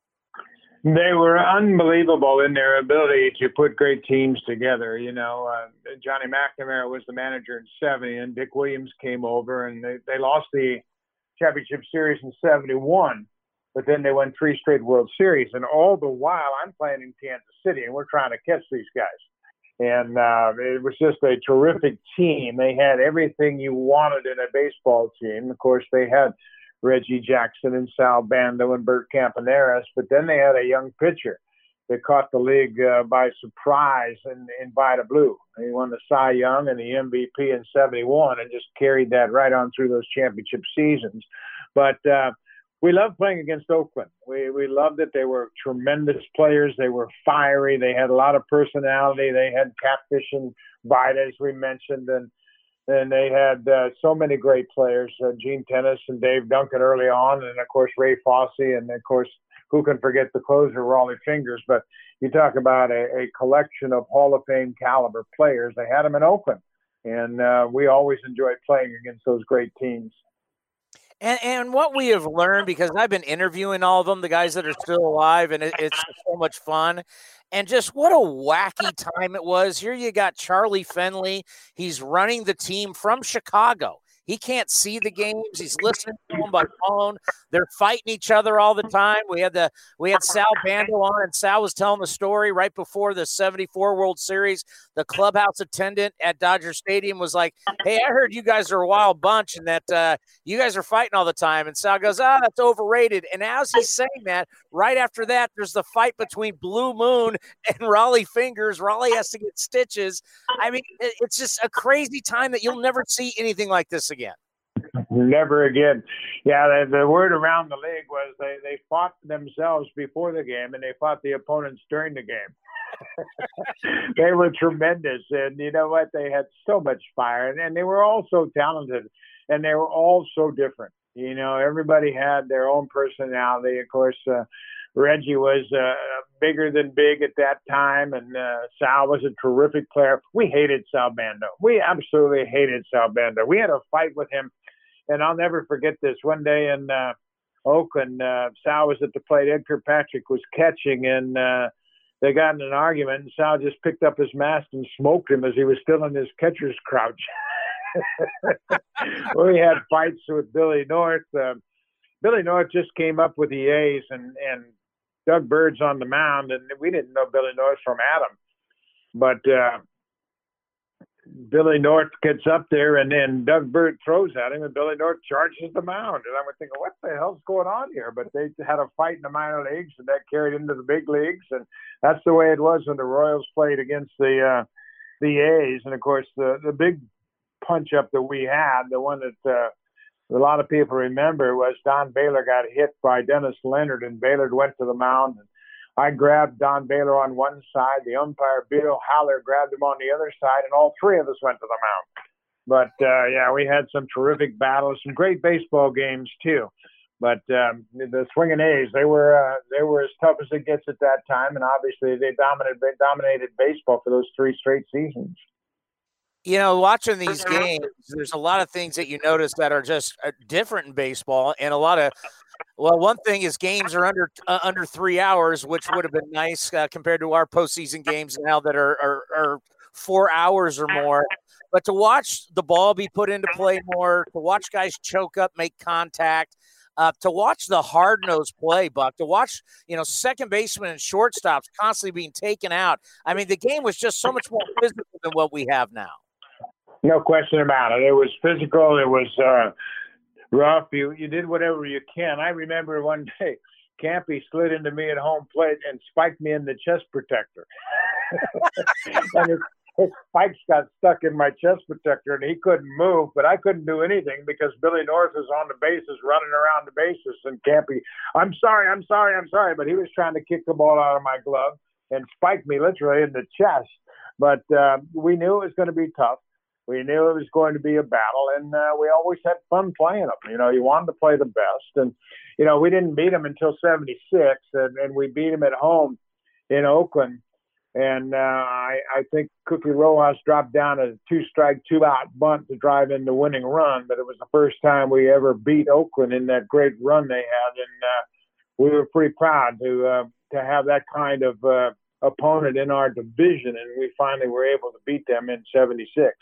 They were unbelievable in their ability to put great teams together. You know, uh, Johnny McNamara was the manager in 70, and Dick Williams came over, and they, they lost the championship series in 71 but then they won three straight World Series. And all the while, I'm playing in Kansas City, and we're trying to catch these guys. And uh, it was just a terrific team. They had everything you wanted in a baseball team. Of course, they had Reggie Jackson and Sal Bando and Bert Campaneris, but then they had a young pitcher that caught the league uh, by surprise in, in Vida Blue. He won the Cy Young and the MVP in 71 and just carried that right on through those championship seasons. But uh, we loved playing against Oakland. We we loved it. They were tremendous players. They were fiery. They had a lot of personality. They had Catfish and Vida, as we mentioned, and and they had uh, so many great players. Uh, Gene Tenace and Dave Duncan early on, and of course Ray Fosse, and of course who can forget the closer Rollie Fingers? But you talk about a, a collection of Hall of Fame caliber players. They had them in Oakland, and uh, we always enjoyed playing against those great teams. And, and what we have learned because I've been interviewing all of them, the guys that are still alive, and it, it's so much fun. And just what a wacky time it was. Here you got Charlie Finley. He's running the team from Chicago. He can't see the games. He's listening to them by phone. They're fighting each other all the time. We had the we had Sal Bando on, and Sal was telling the story right before the '74 World Series. The clubhouse attendant at Dodger Stadium was like, "Hey, I heard you guys are a wild bunch, and that uh, you guys are fighting all the time." And Sal goes, "Ah, that's overrated." And as he's saying that, right after that, there's the fight between Blue Moon (laughs) and Rollie Fingers. Rollie has to get stitches. I mean, it's just a crazy time that you'll never see anything like this again. Never again. Yeah, the, the word around the league was they, they fought themselves before the game and they fought the opponents during the game. (laughs) they were tremendous. And you know what? They had so much fire and, and they were all so talented and they were all so different. You know, everybody had their own personality. Of course, uh, Reggie was uh, bigger than big at that time, and uh, Sal was a terrific player. We hated Sal Bando. We absolutely hated Sal Bando. We had a fight with him, and I'll never forget this. One day in uh, Oakland, uh, Sal was at the plate. Ed Kirkpatrick was catching, and uh, they got in an argument. And Sal just picked up his mask and smoked him as he was still in his catcher's crouch. (laughs) we had fights with Billy North. Uh, Billy North just came up with the A's, and and Doug Bird's on the mound, and we didn't know Billy North from Adam. But uh, Billy North gets up there, and then Doug Bird throws at him, and Billy North charges the mound. And I was thinking, what the hell's going on here? But they had a fight in the minor leagues, and that carried into the big leagues, and that's the way it was when the Royals played against the uh, the A's. And of course, the the big punch up that we had, the one that uh, a lot of people remember was Don Baylor got hit by Dennis Leonard, and Baylor went to the mound. And I grabbed Don Baylor on one side, the umpire Bill Haller grabbed him on the other side, and all three of us went to the mound. But uh, yeah, we had some terrific battles, some great baseball games too. But um, the swinging A's, they were uh, they were as tough as it gets at that time, and obviously they dominated they dominated baseball for those three straight seasons you know, watching these games, there's a lot of things that you notice that are just uh, different in baseball, and a lot of. Well, one thing is games are under uh, under three hours, which would have been nice uh, compared to our postseason games now that are, are, are four hours or more. But to watch the ball be put into play more, to watch guys choke up, make contact, uh, to watch the hard nosed play, Buck, to watch, you know, second baseman and shortstops constantly being taken out. I mean, the game was just so much more physical than what we have now. No question about it. It was physical. It was uh, rough. You you did whatever you can. I remember one (laughs) day, Campy slid into me at home plate and spiked me in the chest protector, (laughs) and his, his spikes got stuck in my chest protector, and he couldn't move. But I couldn't do anything because Billy North was on the bases, running around the bases, and Campy, I'm sorry, I'm sorry, I'm sorry, but he was trying to kick the ball out of my glove and spiked me literally in the chest. But uh, we knew it was going to be tough we knew it was going to be a battle, and uh, we always had fun playing them. You know, you wanted to play the best, and you know we didn't beat them until '76, and, and we beat them at home in Oakland. And uh, I, I think Cookie Rojas dropped down a two-strike, two-out bunt to drive in the winning run, but it was the first time we ever beat Oakland in that great run they had, and uh, we were pretty proud to uh, to have that kind of uh, opponent in our division, and we finally were able to beat them in '76.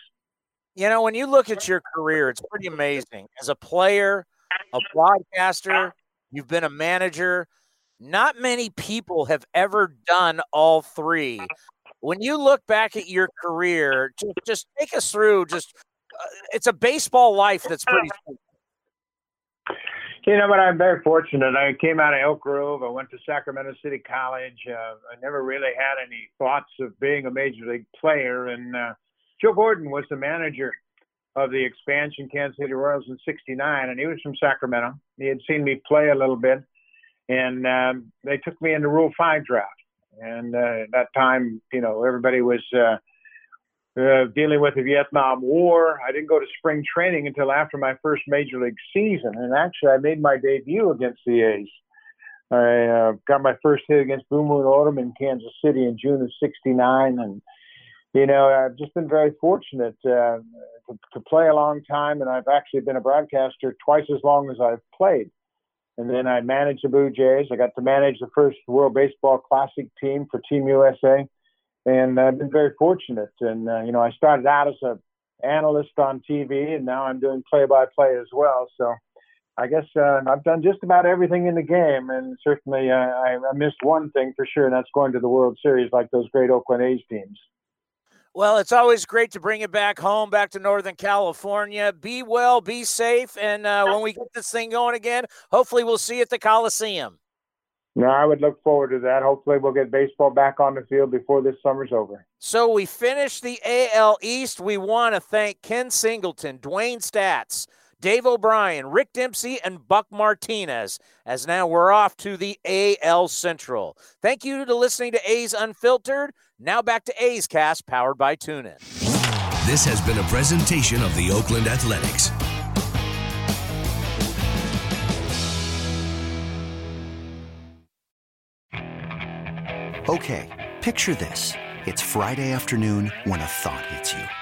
You know, when you look at your career, it's pretty (laughs) amazing. As a player, a broadcaster, you've been a manager. Not many people have ever done all three. When you look back at your career, just, just take us through. Just uh, it's a baseball life that's pretty. (laughs) You know, but I'm very fortunate. I came out of Elk Grove. I went to Sacramento City College. Uh, I never really had any thoughts of being a major league player, and uh, Joe Gordon was the manager of the expansion Kansas City Royals in '69, and he was from Sacramento. He had seen me play a little bit, and um, they took me in the Rule Five draft. And uh, at that time, you know, everybody was uh, uh, dealing with the Vietnam War. I didn't go to spring training until after my first major league season, and actually, I made my debut against the A's. I uh, got my first hit against Blue Moon Odom in Kansas City in June of '69, and you know, I've just been very fortunate uh, to, to play a long time, and I've actually been a broadcaster twice as long as I've played. And then I managed the Blue Jays. I got to manage the first World Baseball Classic team for Team USA, and I've been very fortunate. And uh, you know, I started out as a analyst on TV, and now I'm doing play-by-play as well. So I guess uh, I've done just about everything in the game, and certainly uh, I, I missed one thing for sure, and that's going to the World Series like those great Oakland A's teams. Well, it's always great to bring it back home, back to Northern California. Be well, be safe, and uh, when we get this thing going again, hopefully we'll see you at the Coliseum. No, I would look forward to that. Hopefully, we'll get baseball back on the field before this summer's over. So we finished the AL East. We want to thank Ken Singleton, Dewayne Staats, Dave O'Brien, Rick Dempsey, and Buck Martinez. As now we're off to the AL Central. Thank you to listening to A's Unfiltered. Now back to A's Cast, powered by TuneIn. This has been a presentation of the Oakland Athletics. Okay, picture this. It's Friday afternoon when a thought hits you.